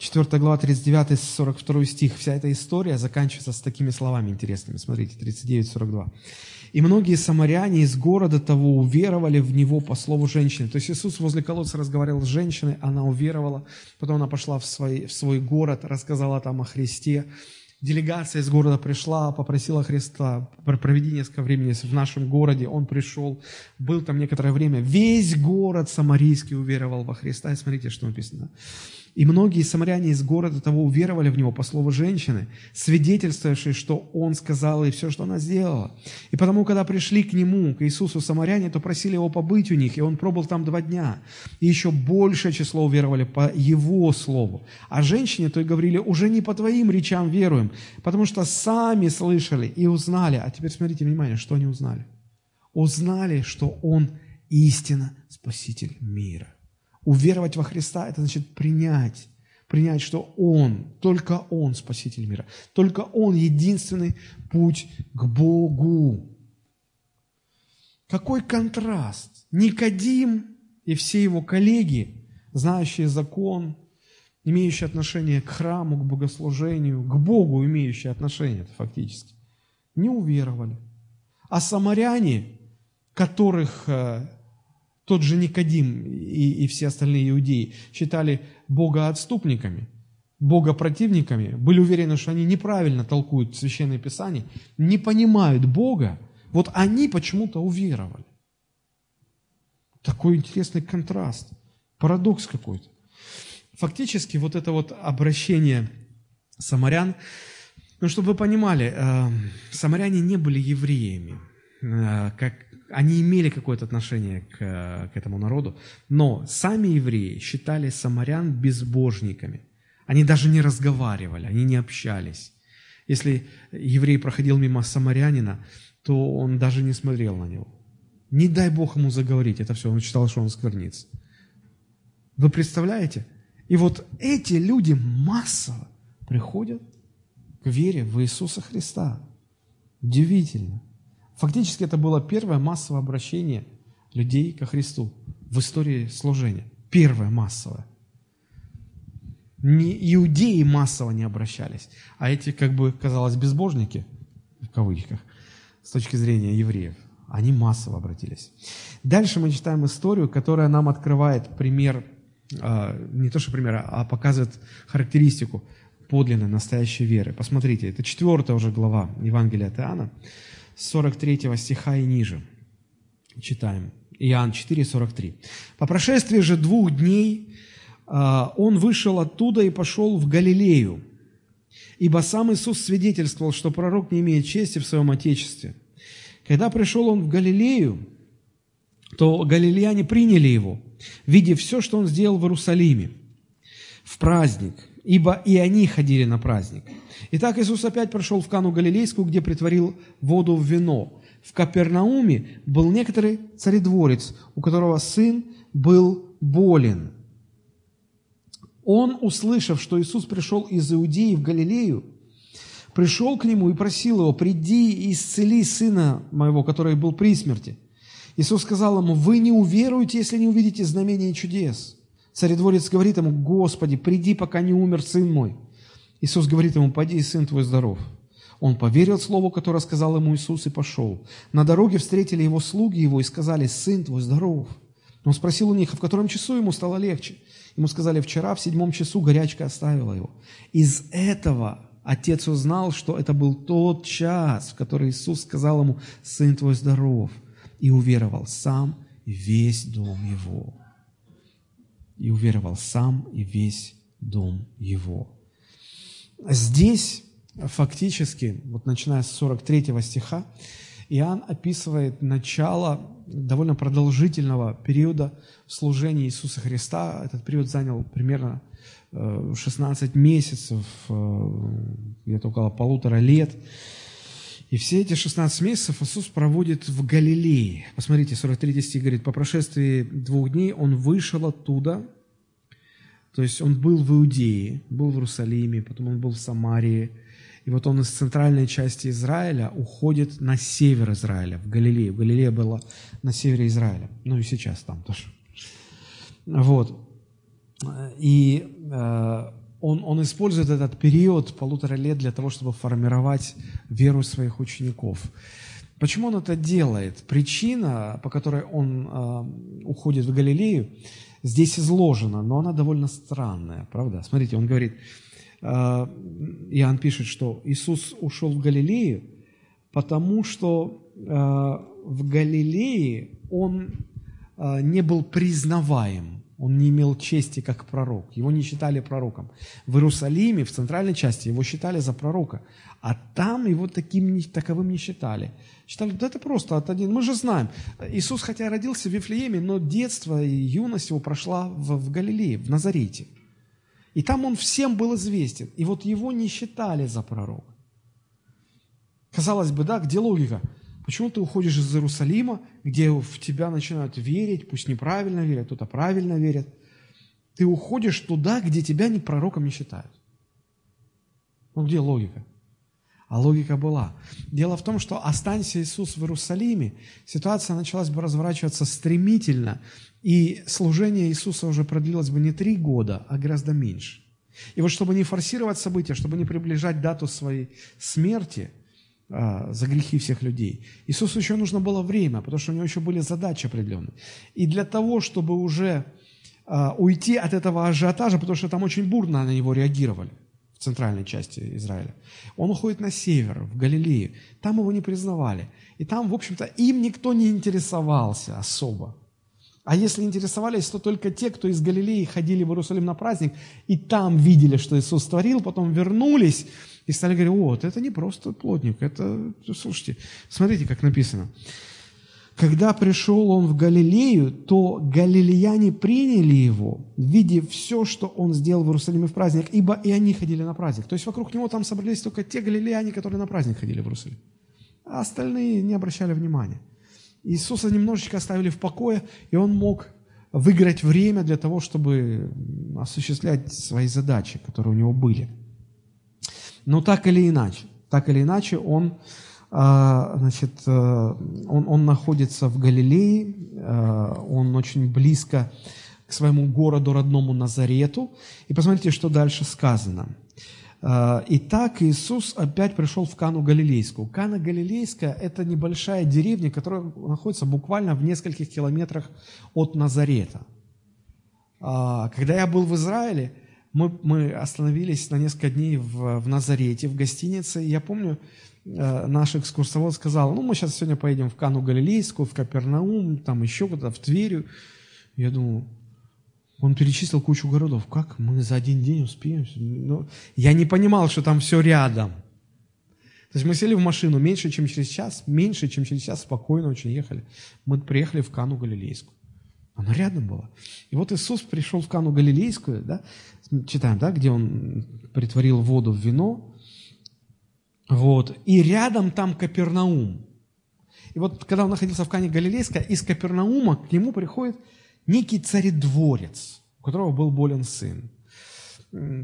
S1: Четвертая глава, 39-42 стих. Вся эта история заканчивается с такими словами интересными. Смотрите, 39-42. «И многие самаряне из города того уверовали в него по слову женщины». То есть Иисус возле колодца разговаривал с женщиной, она уверовала, потом она пошла в свой, в свой город, рассказала там о Христе, Делегация из города пришла, попросила Христа проведи несколько времени в нашем городе. Он пришел, был там некоторое время. Весь город самарийский уверовал во Христа. И смотрите, что написано. И многие самаряне из города того уверовали в него по слову женщины, свидетельствовавшей, что он сказал и все, что она сделала. И потому, когда пришли к нему, к Иисусу самаряне, то просили его побыть у них, и он пробыл там два дня. И еще большее число уверовали по его слову. А женщине то и говорили, уже не по твоим речам веруем, потому что сами слышали и узнали. А теперь смотрите, внимание, что они узнали? Узнали, что он истинно Спаситель мира. Уверовать во Христа – это значит принять, принять, что Он, только Он Спаситель мира, только Он единственный путь к Богу. Какой контраст! Никодим и все его коллеги, знающие закон, имеющие отношение к храму, к богослужению, к Богу имеющие отношение это фактически, не уверовали. А самаряне, которых э, тот же Никодим и, и все остальные иудеи считали Бога отступниками, Бога противниками, были уверены, что они неправильно толкуют Священное Писание, не понимают Бога, Вот они почему-то уверовали. Такой интересный контраст, парадокс какой-то. Фактически вот это вот обращение самарян, ну, чтобы вы понимали, э, самаряне не были евреями, э, как они имели какое-то отношение к, к этому народу, но сами евреи считали самарян безбожниками. Они даже не разговаривали, они не общались. Если еврей проходил мимо самарянина, то он даже не смотрел на него. Не дай Бог ему заговорить, это все, он считал, что он сквернится. Вы представляете? И вот эти люди массово приходят к вере в Иисуса Христа. Удивительно. Фактически это было первое массовое обращение людей ко Христу в истории служения. Первое массовое. Не иудеи массово не обращались, а эти, как бы казалось, безбожники, в кавычках, с точки зрения евреев, они массово обратились. Дальше мы читаем историю, которая нам открывает пример, а, не то что пример, а показывает характеристику подлинной, настоящей веры. Посмотрите, это четвертая уже глава Евангелия от Иоанна, 43 стиха и ниже. Читаем. Иоанн 4, 43. «По прошествии же двух дней а, он вышел оттуда и пошел в Галилею, ибо сам Иисус свидетельствовал, что пророк не имеет чести в своем Отечестве. Когда пришел он в Галилею, то галилеяне приняли его, видя все, что он сделал в Иерусалиме, в праздник, ибо и они ходили на праздник. Итак, Иисус опять прошел в Кану Галилейскую, где притворил воду в вино. В Капернауме был некоторый царедворец, у которого сын был болен. Он, услышав, что Иисус пришел из Иудеи в Галилею, пришел к нему и просил его, приди и исцели сына моего, который был при смерти. Иисус сказал ему, вы не уверуете, если не увидите знамения и чудес. Царедворец говорит ему, Господи, приди, пока не умер сын мой. Иисус говорит ему, поди, сын твой здоров. Он поверил слову, которое сказал ему Иисус, и пошел. На дороге встретили его слуги его и сказали, сын твой здоров. Он спросил у них, а в котором часу ему стало легче. Ему сказали, вчера в седьмом часу горячка оставила его. Из этого отец узнал, что это был тот час, в который Иисус сказал ему, сын твой здоров. И уверовал сам весь дом его. И уверовал сам и весь дом его. Здесь фактически, вот начиная с 43 стиха, Иоанн описывает начало довольно продолжительного периода служения Иисуса Христа. Этот период занял примерно 16 э, месяцев, э, где-то около полутора лет. И все эти 16 месяцев Иисус проводит в Галилее. Посмотрите, 43 стих говорит, по прошествии двух дней Он вышел оттуда, то есть Он был в Иудее, был в Иерусалиме, потом Он был в Самарии, и вот он из центральной части Израиля уходит на север Израиля, в Галилею. Галилея была на севере Израиля. Ну и сейчас там тоже. Вот. И э, он, он использует этот период полутора лет для того, чтобы формировать веру своих учеников. Почему он это делает? Причина, по которой он э, уходит в Галилею, здесь изложена, но она довольно странная, правда? Смотрите, он говорит, Э, Иоанн пишет, что Иисус ушел в Галилею, потому что э, в Галилее он э, не был признаваем, он не имел чести как пророк, его не считали пророком. В Иерусалиме, в центральной части, его считали за пророка, а там его таким, таковым не считали. Считали, да это просто от один. Мы же знаем, Иисус хотя родился в Вифлееме, но детство и юность его прошла в, в Галилее, в Назарете. И там он всем был известен. И вот его не считали за пророка. Казалось бы, да, где логика? Почему ты уходишь из Иерусалима, где в тебя начинают верить, пусть неправильно верят, кто-то правильно верит. Ты уходишь туда, где тебя ни пророком не считают. Ну где логика? А логика была. Дело в том, что останься Иисус в Иерусалиме, ситуация началась бы разворачиваться стремительно, и служение Иисуса уже продлилось бы не три года, а гораздо меньше. И вот чтобы не форсировать события, чтобы не приближать дату своей смерти за грехи всех людей, Иисусу еще нужно было время, потому что у него еще были задачи определенные. И для того, чтобы уже а, уйти от этого ажиотажа, потому что там очень бурно на него реагировали, в центральной части Израиля. Он уходит на север, в Галилею. Там его не признавали. И там, в общем-то, им никто не интересовался особо. А если интересовались, то только те, кто из Галилеи ходили в Иерусалим на праздник, и там видели, что Иисус творил, потом вернулись и стали говорить, вот, это не просто плотник, это, слушайте, смотрите, как написано. Когда пришел он в Галилею, то галилеяне приняли его, видев все, что он сделал в Иерусалиме в праздник, ибо и они ходили на праздник. То есть вокруг него там собрались только те галилеяне, которые на праздник ходили в Иерусалим. А остальные не обращали внимания. Иисуса немножечко оставили в покое, и он мог выиграть время для того, чтобы осуществлять свои задачи, которые у него были. Но так или иначе, так или иначе, он, а, значит, э, он, он находится в Галилее, э, он очень близко к своему городу родному Назарету. И посмотрите, что дальше сказано. А, итак, Иисус опять пришел в Кану Галилейскую. Кана Галилейская – это небольшая деревня, которая находится буквально в нескольких километрах от Назарета. А, когда я был в Израиле, мы, мы остановились на несколько дней в, в Назарете, в гостинице. И я помню, э, наш экскурсовод сказал, ну, мы сейчас сегодня поедем в Кану Галилейскую, в Капернаум, там еще куда-то, в Тверю. Я думаю, он перечислил кучу городов. Как мы за один день успеем? Ну, я не понимал, что там все рядом. То есть мы сели в машину меньше, чем через час, меньше, чем через час спокойно очень ехали. Мы приехали в Кану Галилейскую. Она рядом была. И вот Иисус пришел в Кану Галилейскую, да, читаем, да, где он притворил воду в вино, вот, и рядом там Капернаум. И вот когда он находился в Кане Галилейской, из Капернаума к нему приходит некий царедворец, у которого был болен сын.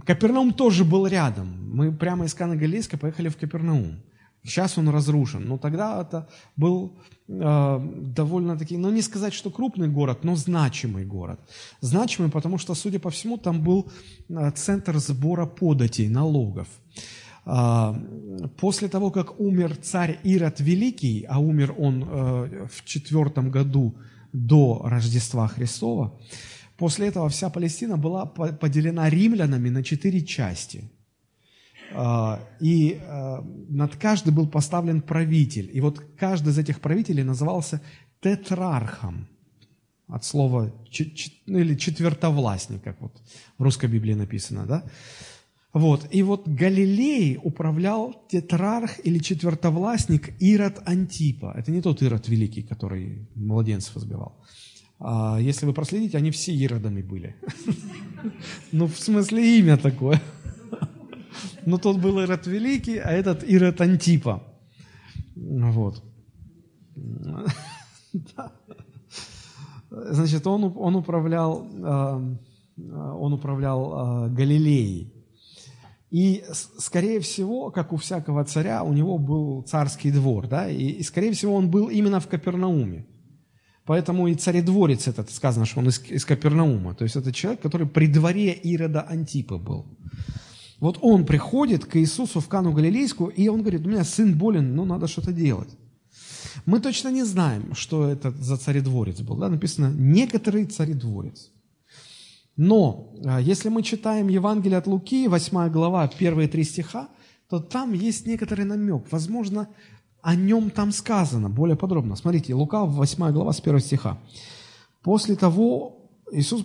S1: Капернаум тоже был рядом. Мы прямо из Кана Галилейска поехали в Капернаум. Сейчас он разрушен. Но тогда это был э, довольно-таки, ну не сказать, что крупный город, но значимый город. Значимый, потому что, судя по всему, там был э, центр сбора податей, налогов. Э, после того, как умер царь Ирод Великий, а умер он э, в четвертом году до Рождества Христова, после этого вся Палестина была поделена римлянами на четыре части. А, и а, над каждой был поставлен правитель. И вот каждый из этих правителей назывался тетрархом от слова ну, или четвертовластник, как вот в русской Библии написано, да? Вот. И вот Галилей управлял тетрарх или четвертовластник Ирод Антипа. Это не тот Ирод Великий, который младенцев избивал. А если вы проследите, они все Иродами были. <laughs> Ну, в смысле, имя такое. Но тот был Ирод Великий, а этот Ирод Антипа. Вот. <laughs> Значит, он, он управлял, э, он управлял э, Галилеей. И, скорее всего, как у всякого царя, у него был царский двор, да, и, и скорее всего, он был именно в Капернауме. Поэтому и царедворец этот, сказано, что он из, из Капернаума. То есть это человек, который при дворе Ирода Антипа был. Вот он приходит к Иисусу в Кану Галилейскую, и он говорит, у меня сын болен, ну надо что-то делать. Мы точно не знаем, что это за царедворец был. Да? Написано «некоторый царедворец». Но а, если мы читаем Евангелие от Луки, 8 глава, первые три стиха, то там есть некоторый намек. Возможно, о нем там сказано более подробно. Смотрите, Лука, 8 глава, с 1 стиха. «После того Иисус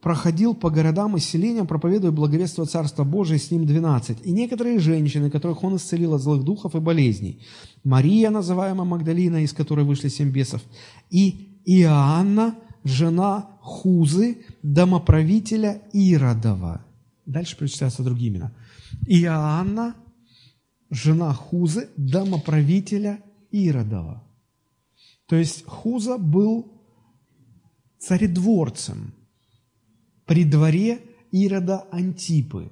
S1: проходил по городам и селениям, проповедуя благовествие Царства Божие, с ним 12. И некоторые женщины, которых он исцелил от злых духов и болезней. Мария, называемая Магдалина, из которой вышли семь бесов. И Иоанна, жена Хузы, домоправителя Иродова. Дальше прочитаются другие имена. Иоанна, жена Хузы, домоправителя Иродова. То есть Хуза был царедворцем при дворе Ирода Антипы.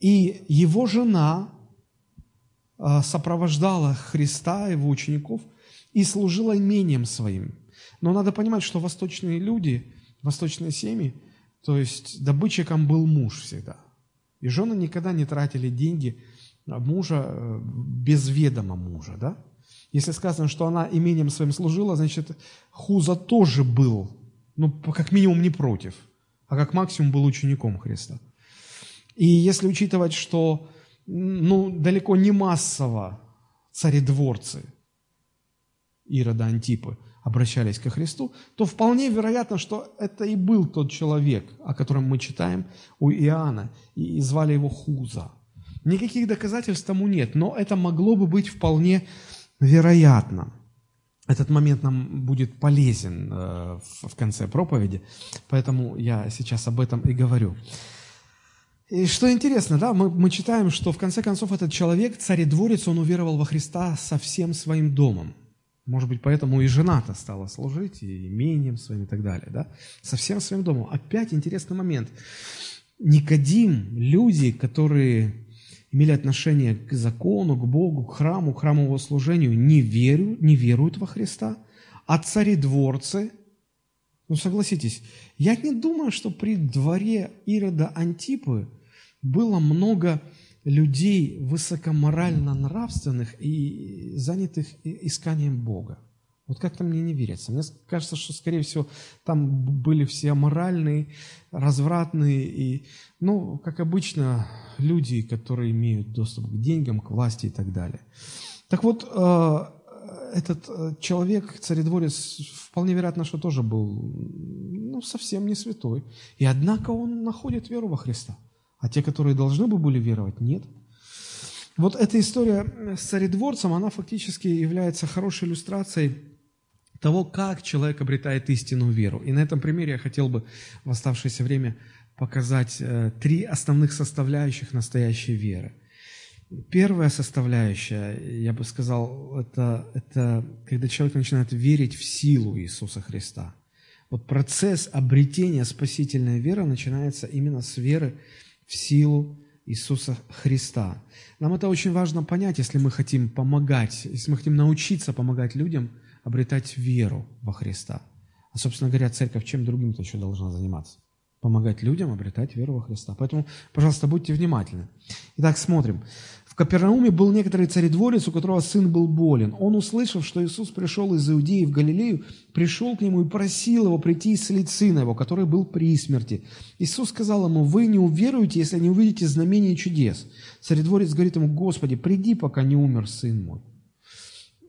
S1: И его жена а, сопровождала Христа, его учеников, и служила имением своим. Но надо понимать, что восточные люди, восточные семьи, то есть добытчиком был муж всегда. И жены никогда не тратили деньги мужа э, без ведома мужа, да? Если сказано, что она имением своим служила, значит, Хуза тоже был, ну, как минимум, не против, а как максимум был учеником Христа. И если учитывать, что ну, далеко не массово царедворцы Ирода Антипы обращались ко Христу, то вполне вероятно, что это и был тот человек, о котором мы читаем у Иоанна, и звали его Хуза. Никаких доказательств тому нет, но это могло бы быть вполне вероятно. Этот момент нам будет полезен э, в конце проповеди, поэтому я сейчас об этом и говорю. И что интересно, да, мы, мы читаем, что в конце концов этот человек, царедворец, он уверовал во Христа со всем своим домом. Может быть, поэтому и жена-то стала служить, и имением своим и так далее, да? Со всем своим домом. Опять интересный момент. Никодим, люди, которые имели отношение к закону, к Богу, к храму, к храмовому служению, не, верю, не веруют во Христа, а царедворцы, ну согласитесь, я не думаю, что при дворе Ирода Антипы было много людей высокоморально-нравственных и занятых исканием Бога. Вот как-то мне не верится. Мне кажется, что, скорее всего, там были все моральные, развратные и, ну, как обычно, люди, которые имеют доступ к деньгам, к власти и так далее. Так вот, э, этот э, человек, царедворец, вполне вероятно, что тоже был, ну, совсем не святой. И однако он находит веру во Христа. А те, которые должны бы были веровать, нет. Вот эта история с царедворцем, она фактически является хорошей иллюстрацией того, как человек обретает истинную веру. И на этом примере я хотел бы в оставшееся время показать э, три основных составляющих настоящей веры. Первая составляющая, я бы сказал, это, это когда человек начинает верить в силу Иисуса Христа. Вот процесс обретения спасительной веры начинается именно с веры в силу Иисуса Христа. Нам это очень важно понять, если мы хотим помогать, если мы хотим научиться помогать людям – обретать веру во Христа. А, собственно говоря, церковь чем другим-то еще должна заниматься? Помогать людям обретать веру во Христа. Поэтому, пожалуйста, будьте внимательны. Итак, смотрим. В Капернауме был некоторый царедворец, у которого сын был болен. Он, услышав, что Иисус пришел из Иудеи в Галилею, пришел к нему и просил его прийти исцелить сына его, который был при смерти. Иисус сказал ему, вы не уверуете, если не увидите знамения чудес. Царедворец говорит ему, Господи, приди, пока не умер сын мой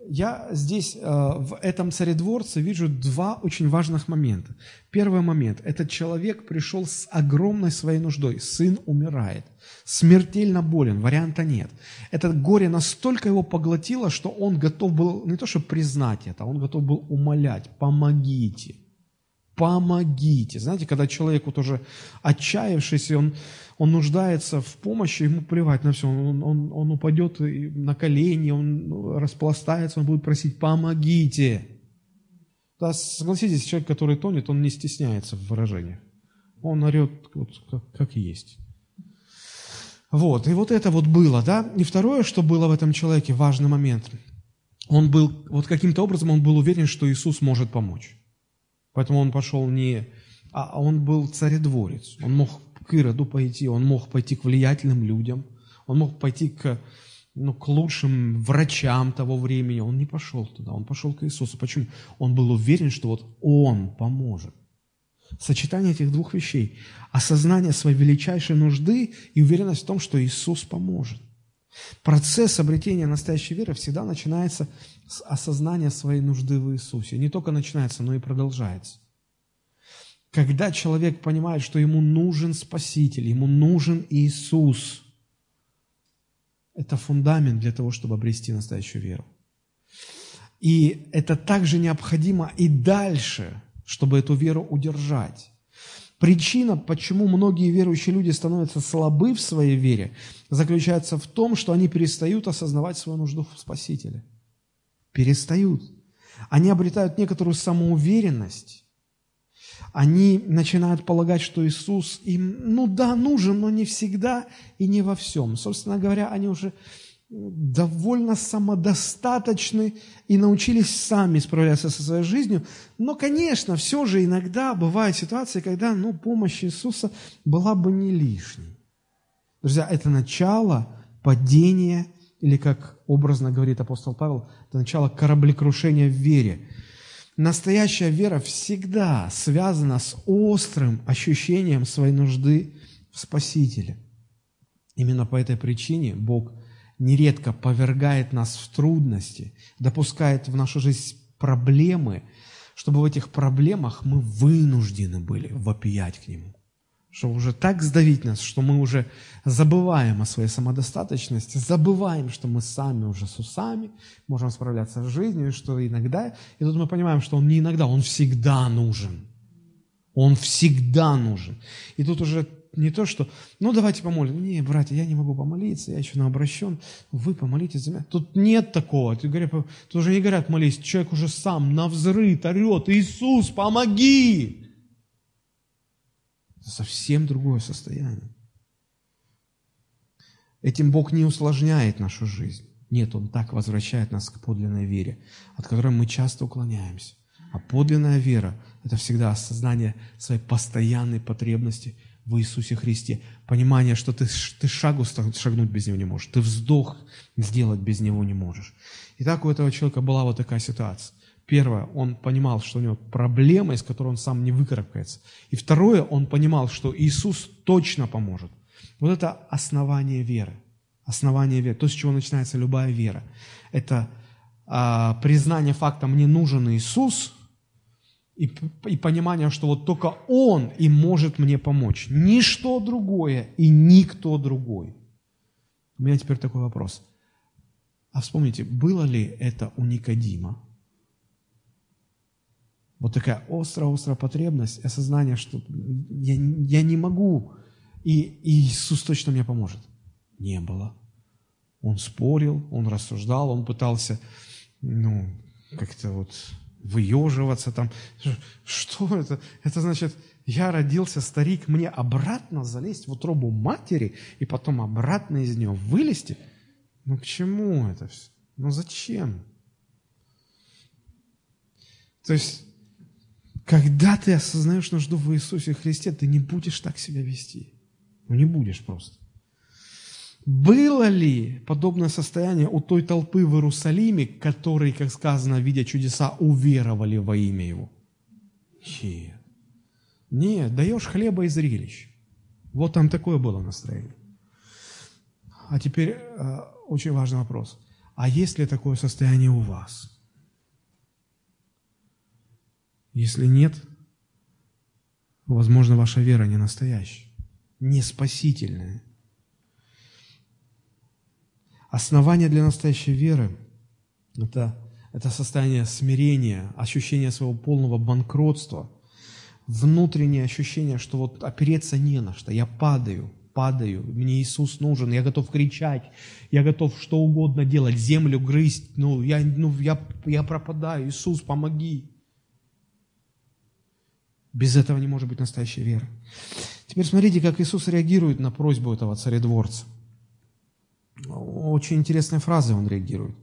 S1: я здесь э, в этом царедворце вижу два очень важных момента. Первый момент – этот человек пришел с огромной своей нуждой. Сын умирает, смертельно болен, варианта нет. Это горе настолько его поглотило, что он готов был не то чтобы признать это, он готов был умолять «помогите» помогите. Знаете, когда человек вот уже отчаявшийся, он, он нуждается в помощи, ему плевать на все, он, он, он упадет на колени, он распластается, он будет просить «помогите». Да, согласитесь, человек, который тонет, он не стесняется в выражениях. Он орет вот, как, как есть. Вот, и вот это вот было, да. И второе, что было в этом человеке, важный момент. Он был, вот каким-то образом он был уверен, что Иисус может помочь. Поэтому он пошел не... А он был царедворец. Он мог к Ироду пойти, он мог пойти к влиятельным людям, он мог пойти к, ну, к лучшим врачам того времени. Он не пошел туда, он пошел к Иисусу. Почему? Он был уверен, что вот Он поможет. Сочетание этих двух вещей. Осознание своей величайшей нужды и уверенность в том, что Иисус поможет. Процесс обретения настоящей веры всегда начинается с осознания своей нужды в Иисусе. Не только начинается, но и продолжается. Когда человек понимает, что ему нужен Спаситель, ему нужен Иисус, это фундамент для того, чтобы обрести настоящую веру. И это также необходимо и дальше, чтобы эту веру удержать. Причина, почему многие верующие люди становятся слабы в своей вере, заключается в том, что они перестают осознавать свою нужду в Спасителе. Перестают. Они обретают некоторую самоуверенность. Они начинают полагать, что Иисус им, ну да, нужен, но не всегда и не во всем. Собственно говоря, они уже довольно самодостаточны и научились сами справляться со своей жизнью. Но, конечно, все же иногда бывают ситуации, когда ну, помощь Иисуса была бы не лишней. Друзья, это начало падения, или как образно говорит апостол Павел, это начало кораблекрушения в вере. Настоящая вера всегда связана с острым ощущением своей нужды в Спасителе – Именно по этой причине Бог нередко повергает нас в трудности, допускает в нашу жизнь проблемы, чтобы в этих проблемах мы вынуждены были вопиять к Нему. Чтобы уже так сдавить нас, что мы уже забываем о своей самодостаточности, забываем, что мы сами уже с усами, можем справляться с жизнью, что иногда, и тут мы понимаем, что Он не иногда, Он всегда нужен. Он всегда нужен. И тут уже не то, что, ну давайте помолимся. Не, братья, я не могу помолиться, я еще на обращен. Вы помолитесь за меня. Тут нет такого. Тут, говорят, тут уже не говорят молись, человек уже сам на взрыв орет, Иисус, помоги! Совсем другое состояние. Этим Бог не усложняет нашу жизнь. Нет, Он так возвращает нас к подлинной вере, от которой мы часто уклоняемся. А подлинная вера – это всегда осознание своей постоянной потребности в Иисусе Христе. Понимание, что ты, ты шагу шагнуть без Него не можешь, ты вздох сделать без Него не можешь. И так у этого человека была вот такая ситуация. Первое, он понимал, что у него проблема, из которой он сам не выкарабкается. И второе, он понимал, что Иисус точно поможет. Вот это основание веры. Основание веры. То, с чего начинается любая вера. Это а, признание факта «мне нужен Иисус», и, и понимание, что вот только Он и может мне помочь. Ничто другое и никто другой. У меня теперь такой вопрос. А вспомните, было ли это у Никодима? Вот такая острая-острая потребность, осознание, что я, я не могу, и, и Иисус точно мне поможет. Не было. Он спорил, он рассуждал, он пытался, ну, как-то вот выеживаться там. Что это? Это значит, я родился старик, мне обратно залезть в утробу матери и потом обратно из нее вылезти? Ну к чему это все? Ну зачем? То есть, когда ты осознаешь нужду в Иисусе Христе, ты не будешь так себя вести. Ну не будешь просто. Было ли подобное состояние у той толпы в Иерусалиме, которые, как сказано, видя чудеса, уверовали во имя Его? Нет. Нет, даешь хлеба и зрелищ. Вот там такое было настроение. А теперь э, очень важный вопрос. А есть ли такое состояние у вас? Если нет, возможно, ваша вера не настоящая, не спасительная. Основание для настоящей веры – это, это состояние смирения, ощущение своего полного банкротства, внутреннее ощущение, что вот опереться не на что, я падаю, падаю, мне Иисус нужен, я готов кричать, я готов что угодно делать, землю грызть, ну, я, ну, я, я пропадаю, Иисус, помоги. Без этого не может быть настоящей веры. Теперь смотрите, как Иисус реагирует на просьбу этого царедворца – очень интересной фразой он реагирует.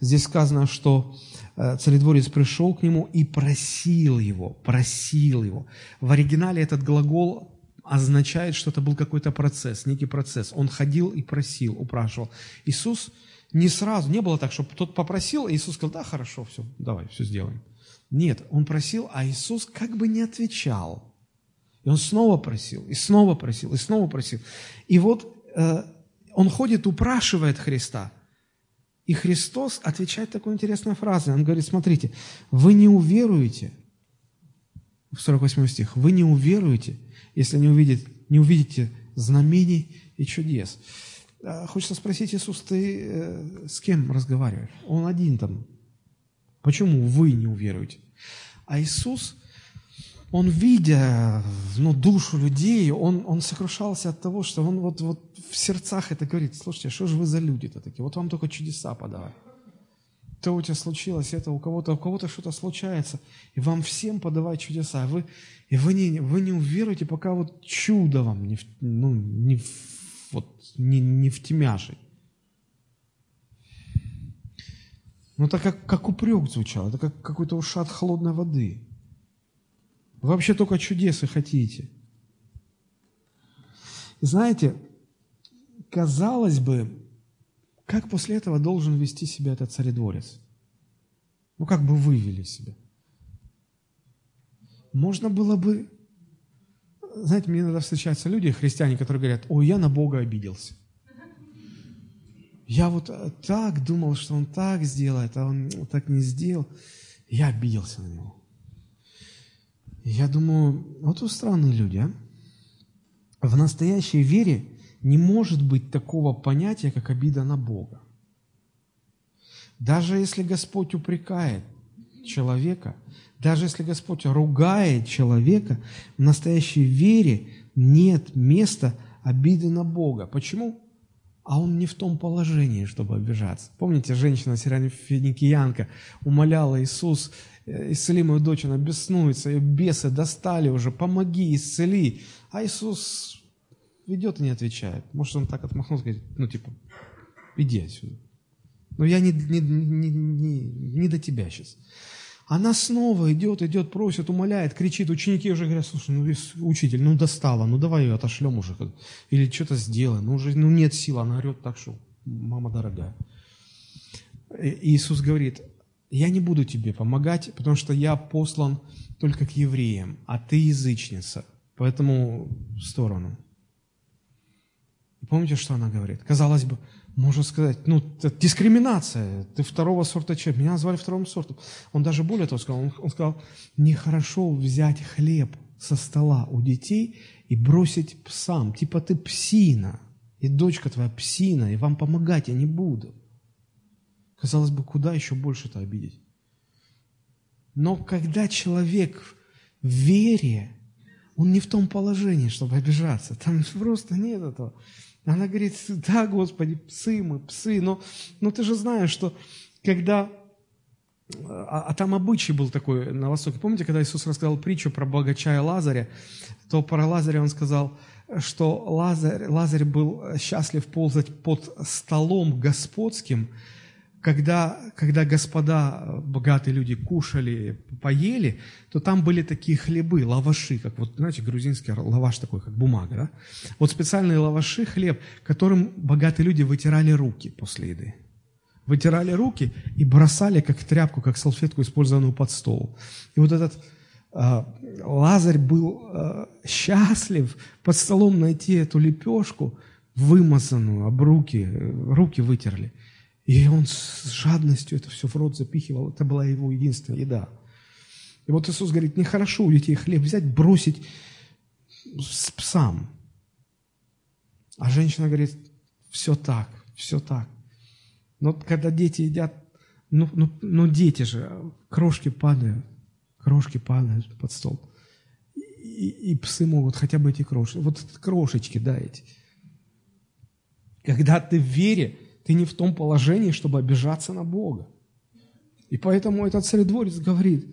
S1: Здесь сказано, что э, царедворец пришел к нему и просил его, просил его. В оригинале этот глагол означает, что это был какой-то процесс, некий процесс. Он ходил и просил, упрашивал. Иисус не сразу, не было так, что тот попросил, и Иисус сказал, да, хорошо, все, давай, все сделаем. Нет, он просил, а Иисус как бы не отвечал. И он снова просил, и снова просил, и снова просил. И вот э, он ходит, упрашивает Христа. И Христос отвечает такой интересной фразой. Он говорит, смотрите, вы не уверуете, в 48 стих, вы не уверуете, если не увидите, не увидите знамений и чудес. А, хочется спросить, Иисус, ты э, с кем разговариваешь? Он один там. Почему вы не уверуете? А Иисус он, видя ну, душу людей, он, он сокрушался от того, что он вот, вот в сердцах это говорит, слушайте, а что же вы за люди-то такие? Вот вам только чудеса подавать. То у тебя случилось это, у кого-то у кого-то что-то случается, и вам всем подавать чудеса. Вы, и вы, не, вы не уверуете, пока вот чудо вам не, ну, не, вот, не, не втемяшит. Ну, это как, как упрек звучало, это как какой-то ушат холодной воды. Вы вообще только чудесы хотите. знаете, казалось бы, как после этого должен вести себя этот царедворец? Ну, как бы вывели себя? Можно было бы... Знаете, мне иногда встречаются люди, христиане, которые говорят, ой, я на Бога обиделся. Я вот э, так думал, что он так сделает, а он так не сделал. Я обиделся на него. Я думаю, вот у странные люди, а? В настоящей вере не может быть такого понятия, как обида на Бога. Даже если Господь упрекает человека, даже если Господь ругает человека, в настоящей вере нет места обиды на Бога. Почему? А он не в том положении, чтобы обижаться. Помните, женщина Финикиянка умоляла Иисус, исцели мою дочь, она беснуется, ее бесы достали уже, помоги, исцели. А Иисус ведет и не отвечает. Может, он так отмахнулся, говорит, ну типа, иди отсюда. Но я не, не, не, не, не до тебя сейчас. Она снова идет, идет, просит, умоляет, кричит. Ученики уже говорят, слушай, ну, учитель, ну достала, ну давай ее отошлем уже. Или что-то сделай, ну уже ну, нет сил. Она орет так, что мама дорогая. И Иисус говорит, я не буду тебе помогать, потому что я послан только к евреям, а ты язычница. Поэтому в сторону. И помните, что она говорит? Казалось бы, можно сказать, ну, это дискриминация, ты второго сорта человек, меня назвали вторым сортом. Он даже более того сказал, он, он сказал, нехорошо взять хлеб со стола у детей и бросить псам, типа ты псина, и дочка твоя псина, и вам помогать я не буду. Казалось бы, куда еще больше-то обидеть? Но когда человек в вере, он не в том положении, чтобы обижаться. Там просто нет этого. Она говорит, да, Господи, псы мы, псы, но, но ты же знаешь, что когда... А, а там обычай был такой на Востоке. Помните, когда Иисус рассказал притчу про богача и Лазаря, то про Лазаря он сказал, что Лазарь, Лазарь был счастлив ползать под столом господским, когда, когда господа, э, богатые люди кушали, поели, то там были такие хлебы, лаваши, как вот, знаете, грузинский лаваш такой, как бумага, да? Вот специальные лаваши, хлеб, которым богатые люди вытирали руки после еды. Вытирали руки и бросали как тряпку, как салфетку, использованную под стол. И вот этот э, Лазарь был э, счастлив под столом найти эту лепешку, вымазанную об руки, э, руки вытерли. И он с жадностью это все в рот запихивал. Это была его единственная еда. И вот Иисус говорит, нехорошо у детей хлеб взять, бросить с псам. А женщина говорит, все так, все так. Но когда дети едят, ну, ну, ну дети же, крошки падают, крошки падают под стол. И, и псы могут хотя бы эти крошки, вот крошечки, да. Когда ты в вере, ты не в том положении, чтобы обижаться на Бога. И поэтому этот царедворец говорит,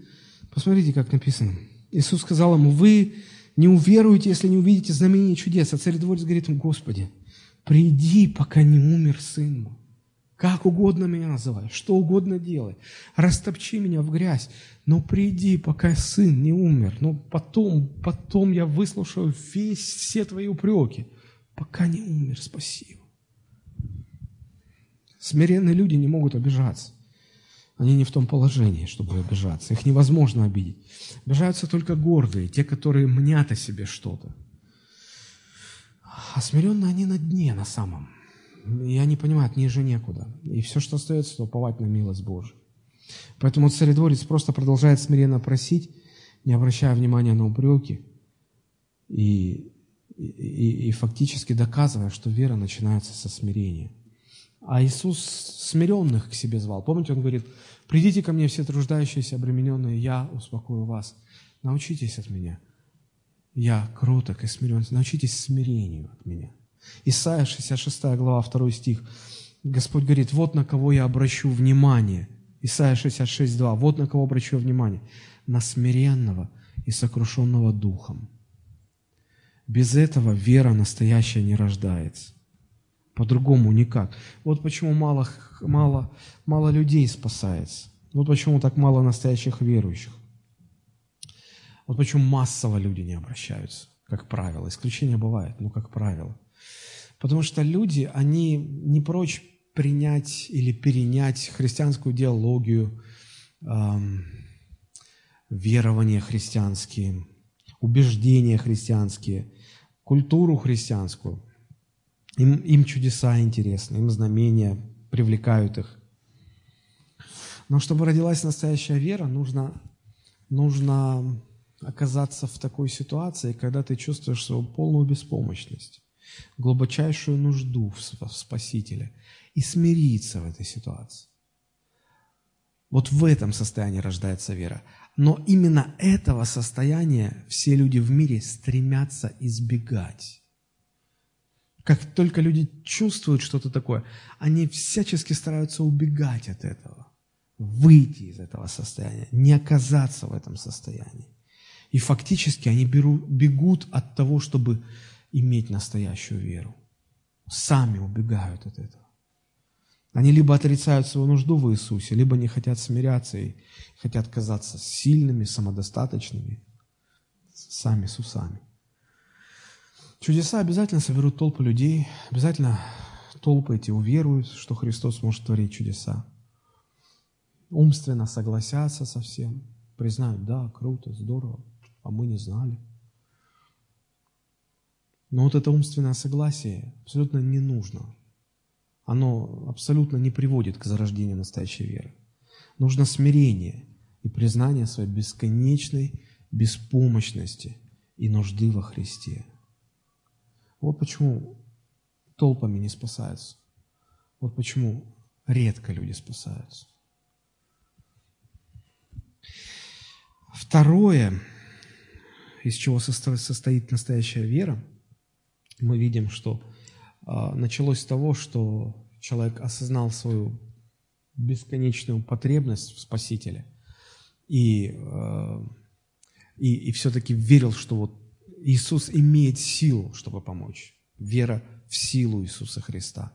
S1: посмотрите, как написано. Иисус сказал ему, вы не уверуете, если не увидите знамения чудес. А царедворец говорит ему, Господи, приди, пока не умер сын мой. Как угодно меня называй, что угодно делай. Растопчи меня в грязь, но приди, пока сын не умер. Но потом, потом я выслушаю весь, все твои упреки. Пока не умер, спасибо. Смиренные люди не могут обижаться. Они не в том положении, чтобы обижаться. Их невозможно обидеть. Обижаются только гордые, те, которые мнят о себе что-то. А смиренные они на дне на самом. И они понимают, ниже некуда. И все, что остается, то уповать на милость Божию. Поэтому царедворец просто продолжает смиренно просить, не обращая внимания на упреки, и, и, и, и фактически доказывая, что вера начинается со смирения. А Иисус смиренных к себе звал. Помните, Он говорит, придите ко мне все труждающиеся, обремененные, я успокою вас. Научитесь от меня. Я кроток и смирен. Научитесь смирению от меня. Исайя 66 глава, 2 стих. Господь говорит, вот на кого я обращу внимание. Исайя 66, 2. Вот на кого обращу внимание. На смиренного и сокрушенного духом. Без этого вера настоящая не рождается. По-другому никак. Вот почему мало, мало, мало людей спасается. Вот почему так мало настоящих верующих. Вот почему массово люди не обращаются, как правило. Исключения бывают, но как правило. Потому что люди, они не прочь принять или перенять христианскую идеологию, эм, верования христианские, убеждения христианские, культуру христианскую – Им, им чудеса интересны, им знамения привлекают их. Но чтобы родилась настоящая вера, нужно, нужно оказаться в такой ситуации, когда ты чувствуешь свою полную беспомощность, глубочайшую нужду в Спасителе и смириться в этой ситуации. Вот в этом состоянии рождается вера. Но именно этого состояния все люди в мире стремятся избегать. Как только люди чувствуют что-то такое, они всячески стараются убегать от этого, выйти из этого состояния, не оказаться в этом состоянии. И фактически они берут, бегут от того, чтобы иметь настоящую веру. Сами убегают от этого. Они либо отрицают свою нужду в Иисусе, либо не хотят смиряться и хотят казаться сильными, самодостаточными, сами с усами. Чудеса обязательно соберут толпы людей, обязательно толпы эти уверуют, что Христос может творить чудеса. Умственно согласятся со всем, признают, да, круто, здорово, а мы не знали. Но вот это умственное согласие абсолютно не нужно. Оно абсолютно не приводит к зарождению настоящей веры. Нужно смирение и признание своей бесконечной беспомощности и нужды во Христе. Вот почему толпами не спасаются. Вот почему редко люди спасаются. Второе, из чего состоит настоящая вера, мы видим, что а, началось с того, что человек осознал свою бесконечную потребность в Спасителе и, а, и, и все-таки верил, что вот Иисус имеет силу, чтобы помочь. Вера в силу Иисуса Христа.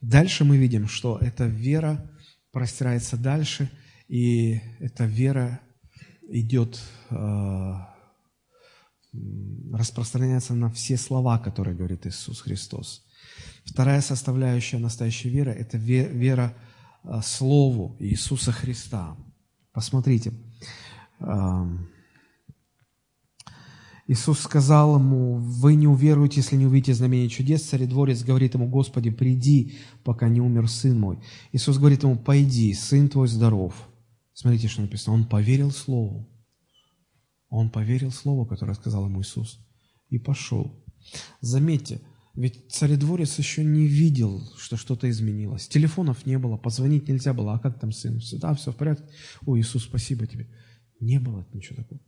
S1: Дальше мы видим, что эта вера простирается дальше, и эта вера идет, э, распространяется на все слова, которые говорит Иисус Христос. Вторая составляющая настоящей веры – это вера э, Слову Иисуса Христа. Посмотрите, э, Иисус сказал ему, вы не уверуете, если не увидите знамение чудес. Царедворец говорит ему, Господи, приди, пока не умер сын мой. Иисус говорит ему, пойди, сын твой здоров. Смотрите, что написано. Он поверил Слову. Он поверил Слову, которое сказал ему Иисус, и пошел. Заметьте, ведь царедворец еще не видел, что что-то изменилось. Телефонов не было, позвонить нельзя было. А как там сын? Да, все в порядке. О, Иисус, спасибо тебе. Не было ничего такого.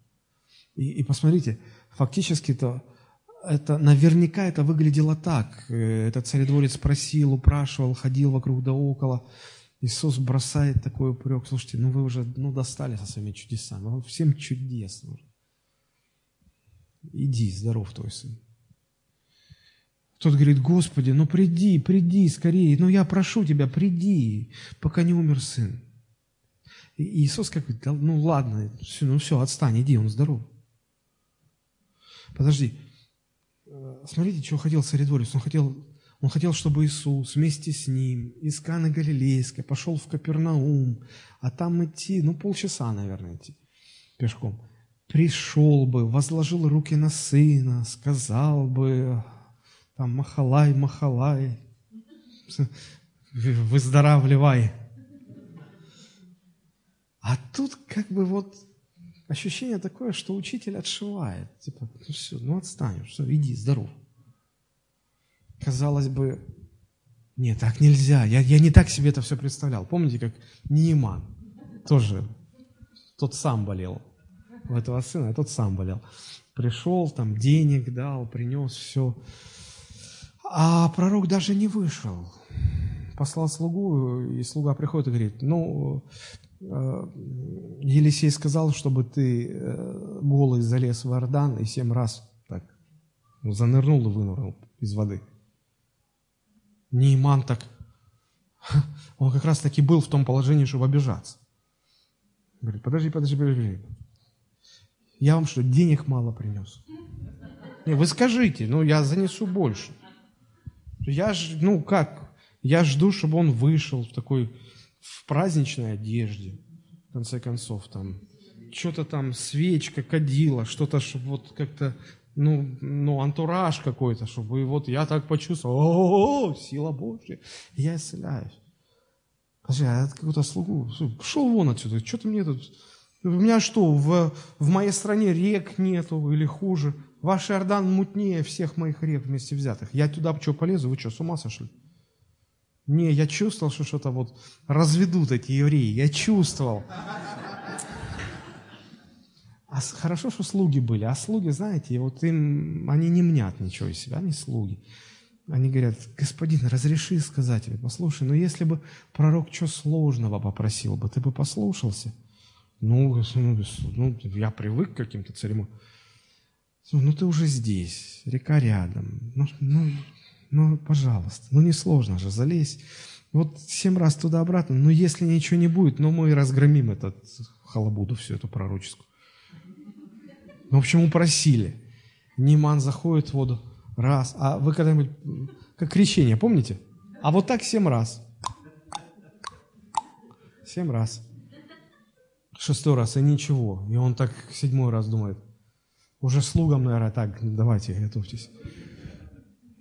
S1: И, и посмотрите, фактически-то это, наверняка это выглядело так. Э, этот царедворец просил, упрашивал, ходил вокруг да около. Иисус бросает такой упрек. Слушайте, ну вы уже ну, достали со своими чудесами. Вам всем чудес нужно. Иди, здоров твой сын. Тот говорит, Господи, ну приди, приди скорее, ну я прошу тебя, приди, пока не умер сын. И Иисус как говорит, ну ладно, все, ну все, отстань, иди, он здоров. Подожди. Э, смотрите, чего хотел царедворец. Он хотел, он хотел, чтобы Иисус вместе с ним из Каны Галилейской пошел в Капернаум, а там идти, ну, полчаса, наверное, идти пешком. Пришел бы, возложил руки на сына, сказал бы, там, махалай, махалай, выздоравливай. А тут как бы вот ощущение такое, что учитель отшивает. Типа, ну все, ну отстань, все, иди, здоров. Казалось бы, нет, так нельзя. Я, я не так себе это все представлял. Помните, как Неиман тоже, тот сам болел. У этого сына, а тот сам болел. Пришел, там денег дал, принес все. А пророк даже не вышел. Послал слугу, и слуга приходит и говорит, ну, Елисей сказал, чтобы ты э, голый залез в Иордан и семь раз так ну, занырнул и вынырнул из воды. Нейман так, <laughs> он как раз таки был в том положении, чтобы обижаться. Говорит, подожди, подожди, подожди. Я вам что, денег мало принес? Не, вы скажите, ну я занесу больше. Я ж, ну как, я жду, чтобы он вышел в такой в праздничной одежде, в конце концов, там, что-то там, свечка, кадила, что-то, чтобы вот как-то ну, ну, антураж какой-то, чтобы вот я так почувствовал, о, сила Божья, я исцеляюсь. Подожди, а это какую-то слугу, пошел вон отсюда, что ты мне тут, у меня что, в, в моей стране рек нету или хуже? Ваш Иордан мутнее всех моих рек вместе взятых. Я туда что, полезу? Вы что, с ума сошли? Не, я чувствовал, что что-то вот разведут эти евреи. Я чувствовал. А хорошо, что слуги были. А слуги, знаете, вот им, они не мнят ничего из себя, они слуги. Они говорят, господин, разреши сказать тебе, послушай, ну если бы пророк что сложного попросил бы, ты бы послушался? Ну, ну, ну я привык к каким-то церемониям. Ну, ты уже здесь, река рядом. Ну, ну, ну, пожалуйста, ну не сложно же, залезь. Вот семь раз туда-обратно, но если ничего не будет, ну мы разгромим этот халабуду, всю эту пророческую. Ну, в общем, упросили. Ниман заходит в воду раз. А вы когда-нибудь, как крещение, помните? А вот так семь раз. Семь раз. Шестой раз, и ничего. И он так седьмой раз думает, уже слугам, наверное, так, давайте, готовьтесь.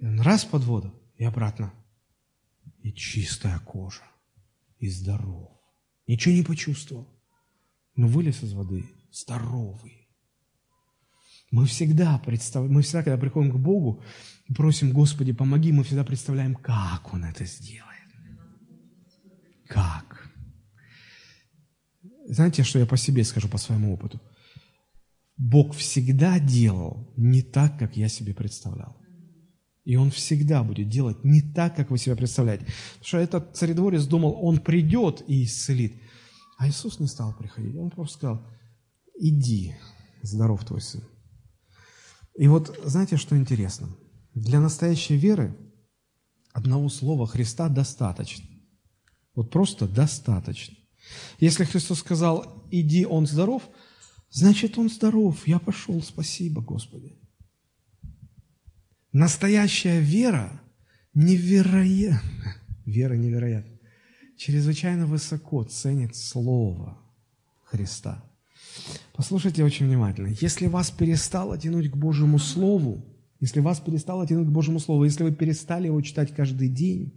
S1: Раз под воду и обратно. И чистая кожа, и здоров. Ничего не почувствовал. Но вылез из воды здоровый. Мы всегда представляем, мы всегда, когда приходим к Богу просим, Господи, помоги, мы всегда представляем, как Он это сделает. Как? Знаете, что я по себе скажу, по своему опыту? Бог всегда делал не так, как я себе представлял. И Он всегда будет делать не так, как вы себе представляете. Потому что этот царедворец думал, он придет и исцелит. А Иисус не стал приходить. Он просто сказал, иди, здоров твой сын. И вот знаете, что интересно? Для настоящей веры одного слова Христа достаточно. Вот просто достаточно. Если Христос сказал, иди, он здоров, значит, он здоров, я пошел, спасибо, Господи. Настоящая вера невероятна, вера невероятна, чрезвычайно высоко ценит Слово Христа. Послушайте очень внимательно. Если вас перестало тянуть к Божьему Слову, если вас перестало тянуть к Божьему Слову, если вы перестали его читать каждый день,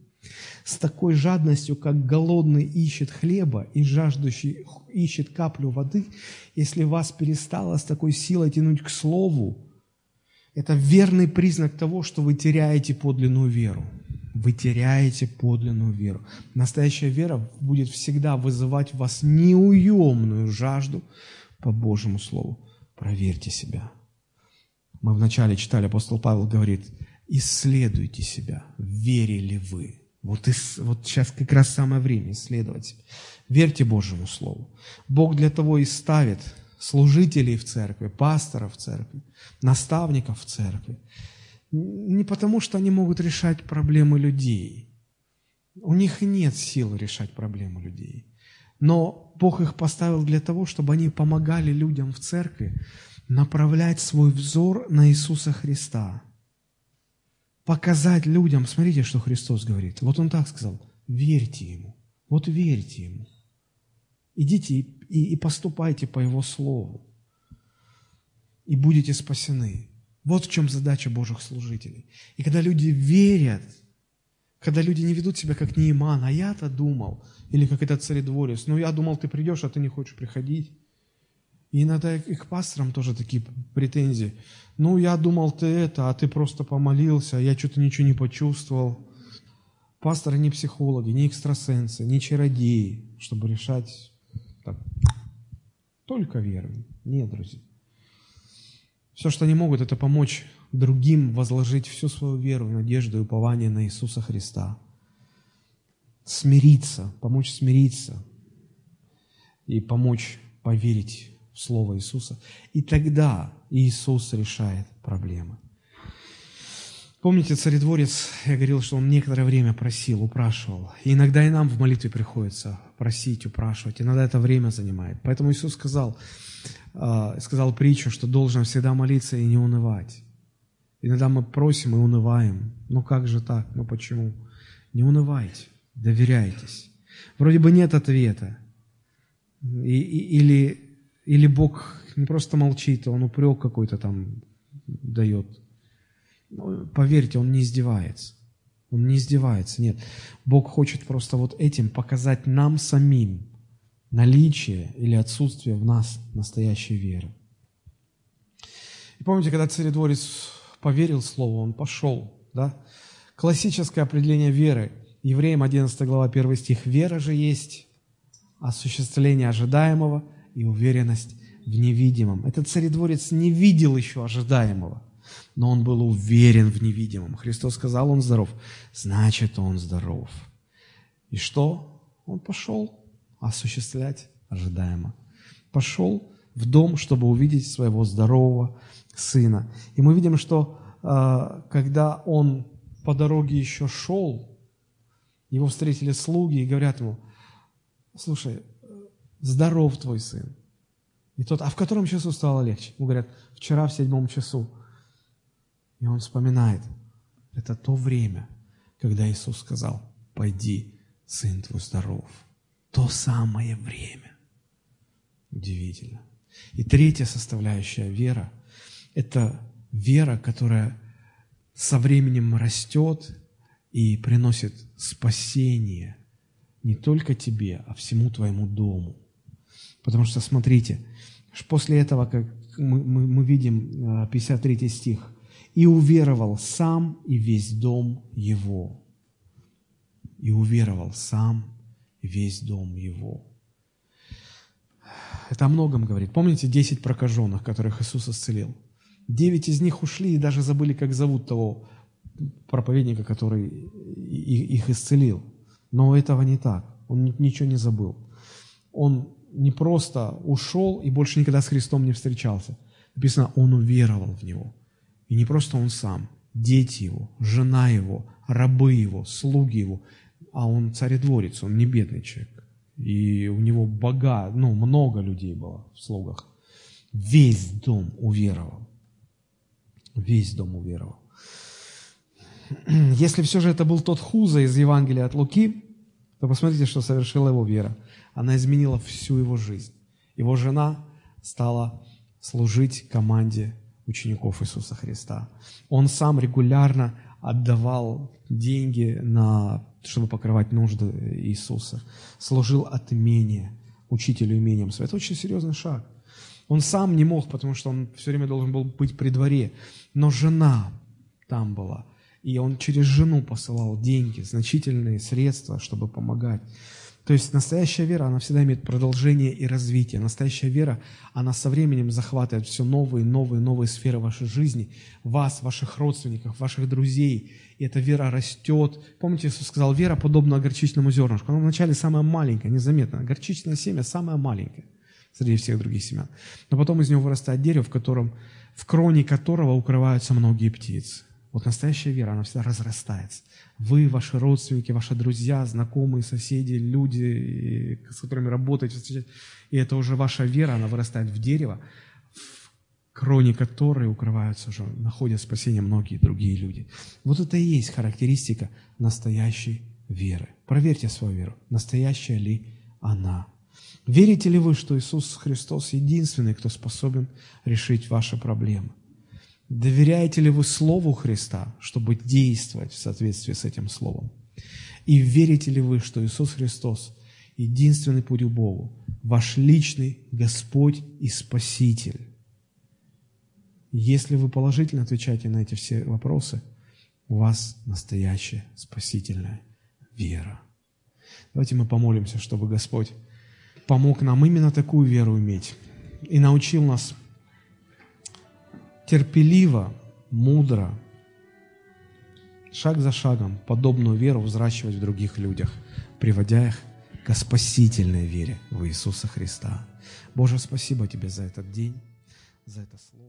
S1: с такой жадностью, как голодный ищет хлеба и жаждущий ищет каплю воды, если вас перестало с такой силой тянуть к Слову, это верный признак того, что вы теряете подлинную веру. Вы теряете подлинную веру. Настоящая вера будет всегда вызывать в вас неуемную жажду по Божьему Слову. Проверьте себя. Мы вначале читали, апостол Павел говорит, исследуйте себя, верили вы. Вот, и, вот сейчас как раз самое время исследовать себя. Верьте Божьему Слову. Бог для того и ставит служителей в церкви, пасторов в церкви, наставников в церкви. Не потому, что они могут решать проблемы людей. У них нет сил решать проблемы людей. Но Бог их поставил для того, чтобы они помогали людям в церкви направлять свой взор на Иисуса Христа. Показать людям, смотрите, что Христос говорит. Вот Он так сказал, верьте Ему. Вот верьте Ему. Идите и, и поступайте по Его Слову. И будете спасены. Вот в чем задача Божьих служителей. И когда люди верят, когда люди не ведут себя как Неиман, а я-то думал, или как этот царедворец, ну я думал, ты придешь, а ты не хочешь приходить. И иногда и к пасторам тоже такие претензии. Ну, я думал, ты это, а ты просто помолился, а я что-то ничего не почувствовал. Пасторы не психологи, не экстрасенсы, не чародеи, чтобы решать так, только верой. Нет, друзья. Все, что они могут, это помочь другим возложить всю свою веру, надежду и упование на Иисуса Христа. Смириться, помочь смириться и помочь поверить в Слово Иисуса. И тогда Иисус решает проблемы. Помните, царедворец, я говорил, что он некоторое время просил, упрашивал. И иногда и нам в молитве приходится просить, упрашивать. Иногда это время занимает. Поэтому Иисус сказал, а, сказал притчу, что должен всегда молиться и не унывать. Иногда мы просим и унываем. Ну как же так? Ну почему? Не унывайте, доверяйтесь. Вроде бы нет ответа. И, и, или, или Бог не просто молчит, а Он упрек какой-то там дает. Ну, поверьте, Он не издевается. Он не издевается, нет. Бог хочет просто вот этим показать нам самим наличие или отсутствие в нас настоящей веры. И помните, когда царедворец поверил Слову, он пошел, да? Классическое определение веры. Евреям 11 глава 1 стих. Вера же есть осуществление ожидаемого и уверенность в невидимом. Этот царедворец не видел еще ожидаемого, но он был уверен в невидимом. Христос сказал, он здоров, значит, он здоров. И что? Он пошел осуществлять ожидаемо. Пошел в дом, чтобы увидеть своего здорового сына. И мы видим, что э, когда он по дороге еще шел, его встретили слуги и говорят ему, слушай, здоров твой сын. И тот, а в котором часу стало легче? Ему говорят, вчера в седьмом часу. И он вспоминает, это то время, когда Иисус сказал, пойди, сын твой здоров. То самое время. Удивительно. И третья составляющая вера – это вера, которая со временем растет и приносит спасение не только тебе, а всему твоему дому. Потому что, смотрите, после этого, как мы, мы, мы видим 53 э, стих, «И уверовал сам и весь дом его». И уверовал сам и весь дом его. Это о многом говорит. Помните 10 прокаженных, которых Иисус исцелил? Девять из них ушли и даже забыли, как зовут того проповедника, который их исцелил. Но этого не так. Он ничего не забыл. Он не просто ушел и больше никогда с Христом не встречался. Написано, он уверовал в Него. И не просто он сам, дети его, жена его, рабы его, слуги его, а он царедворец, он не бедный человек. И у него бога, ну, много людей было в слугах. Весь дом уверовал. Весь дом уверовал. Если все же это был тот Хуза из Евангелия от Луки, то посмотрите, что совершила его вера. Она изменила всю его жизнь. Его жена стала служить команде учеников Иисуса Христа. Он сам регулярно отдавал деньги, на, чтобы покрывать нужды Иисуса. Служил от имения, учителю имением. Это очень серьезный шаг. Он сам не мог, потому что он все время должен был быть при дворе. Но жена там была – и он через жену посылал деньги, значительные средства, чтобы помогать. То есть настоящая вера, она всегда имеет продолжение и развитие. Настоящая вера, она со временем захватывает все новые, новые, новые сферы вашей жизни, вас, ваших родственников, ваших друзей. И эта вера растет. Помните, Иисус сказал, вера подобна горчичному зернышку. Она вначале самая маленькая, незаметно. Горчичное семя самое маленькое среди всех других семян. Но потом из него вырастает дерево, в котором, в кроне которого укрываются многие птицы. Вот настоящая вера, она всегда разрастается. Вы, ваши родственники, ваши друзья, знакомые, соседи, люди, с которыми работаете, и это уже ваша вера, она вырастает в дерево, в кроне которой укрываются уже, находят спасение многие другие люди. Вот это и есть характеристика настоящей веры. Проверьте свою веру, настоящая ли она. Верите ли вы, что Иисус Христос единственный, кто способен решить ваши проблемы? Доверяете ли вы Слову Христа, чтобы действовать в соответствии с этим Словом? И верите ли вы, что Иисус Христос – единственный путь к Богу, ваш личный Господь и Спаситель? Если вы положительно отвечаете на эти все вопросы, у вас настоящая спасительная вера. Давайте мы помолимся, чтобы Господь помог нам именно такую веру иметь и научил нас терпеливо, мудро, шаг за шагом подобную веру взращивать в других людях, приводя их к спасительной вере в Иисуса Христа. Боже, спасибо Тебе за этот день, за это слово.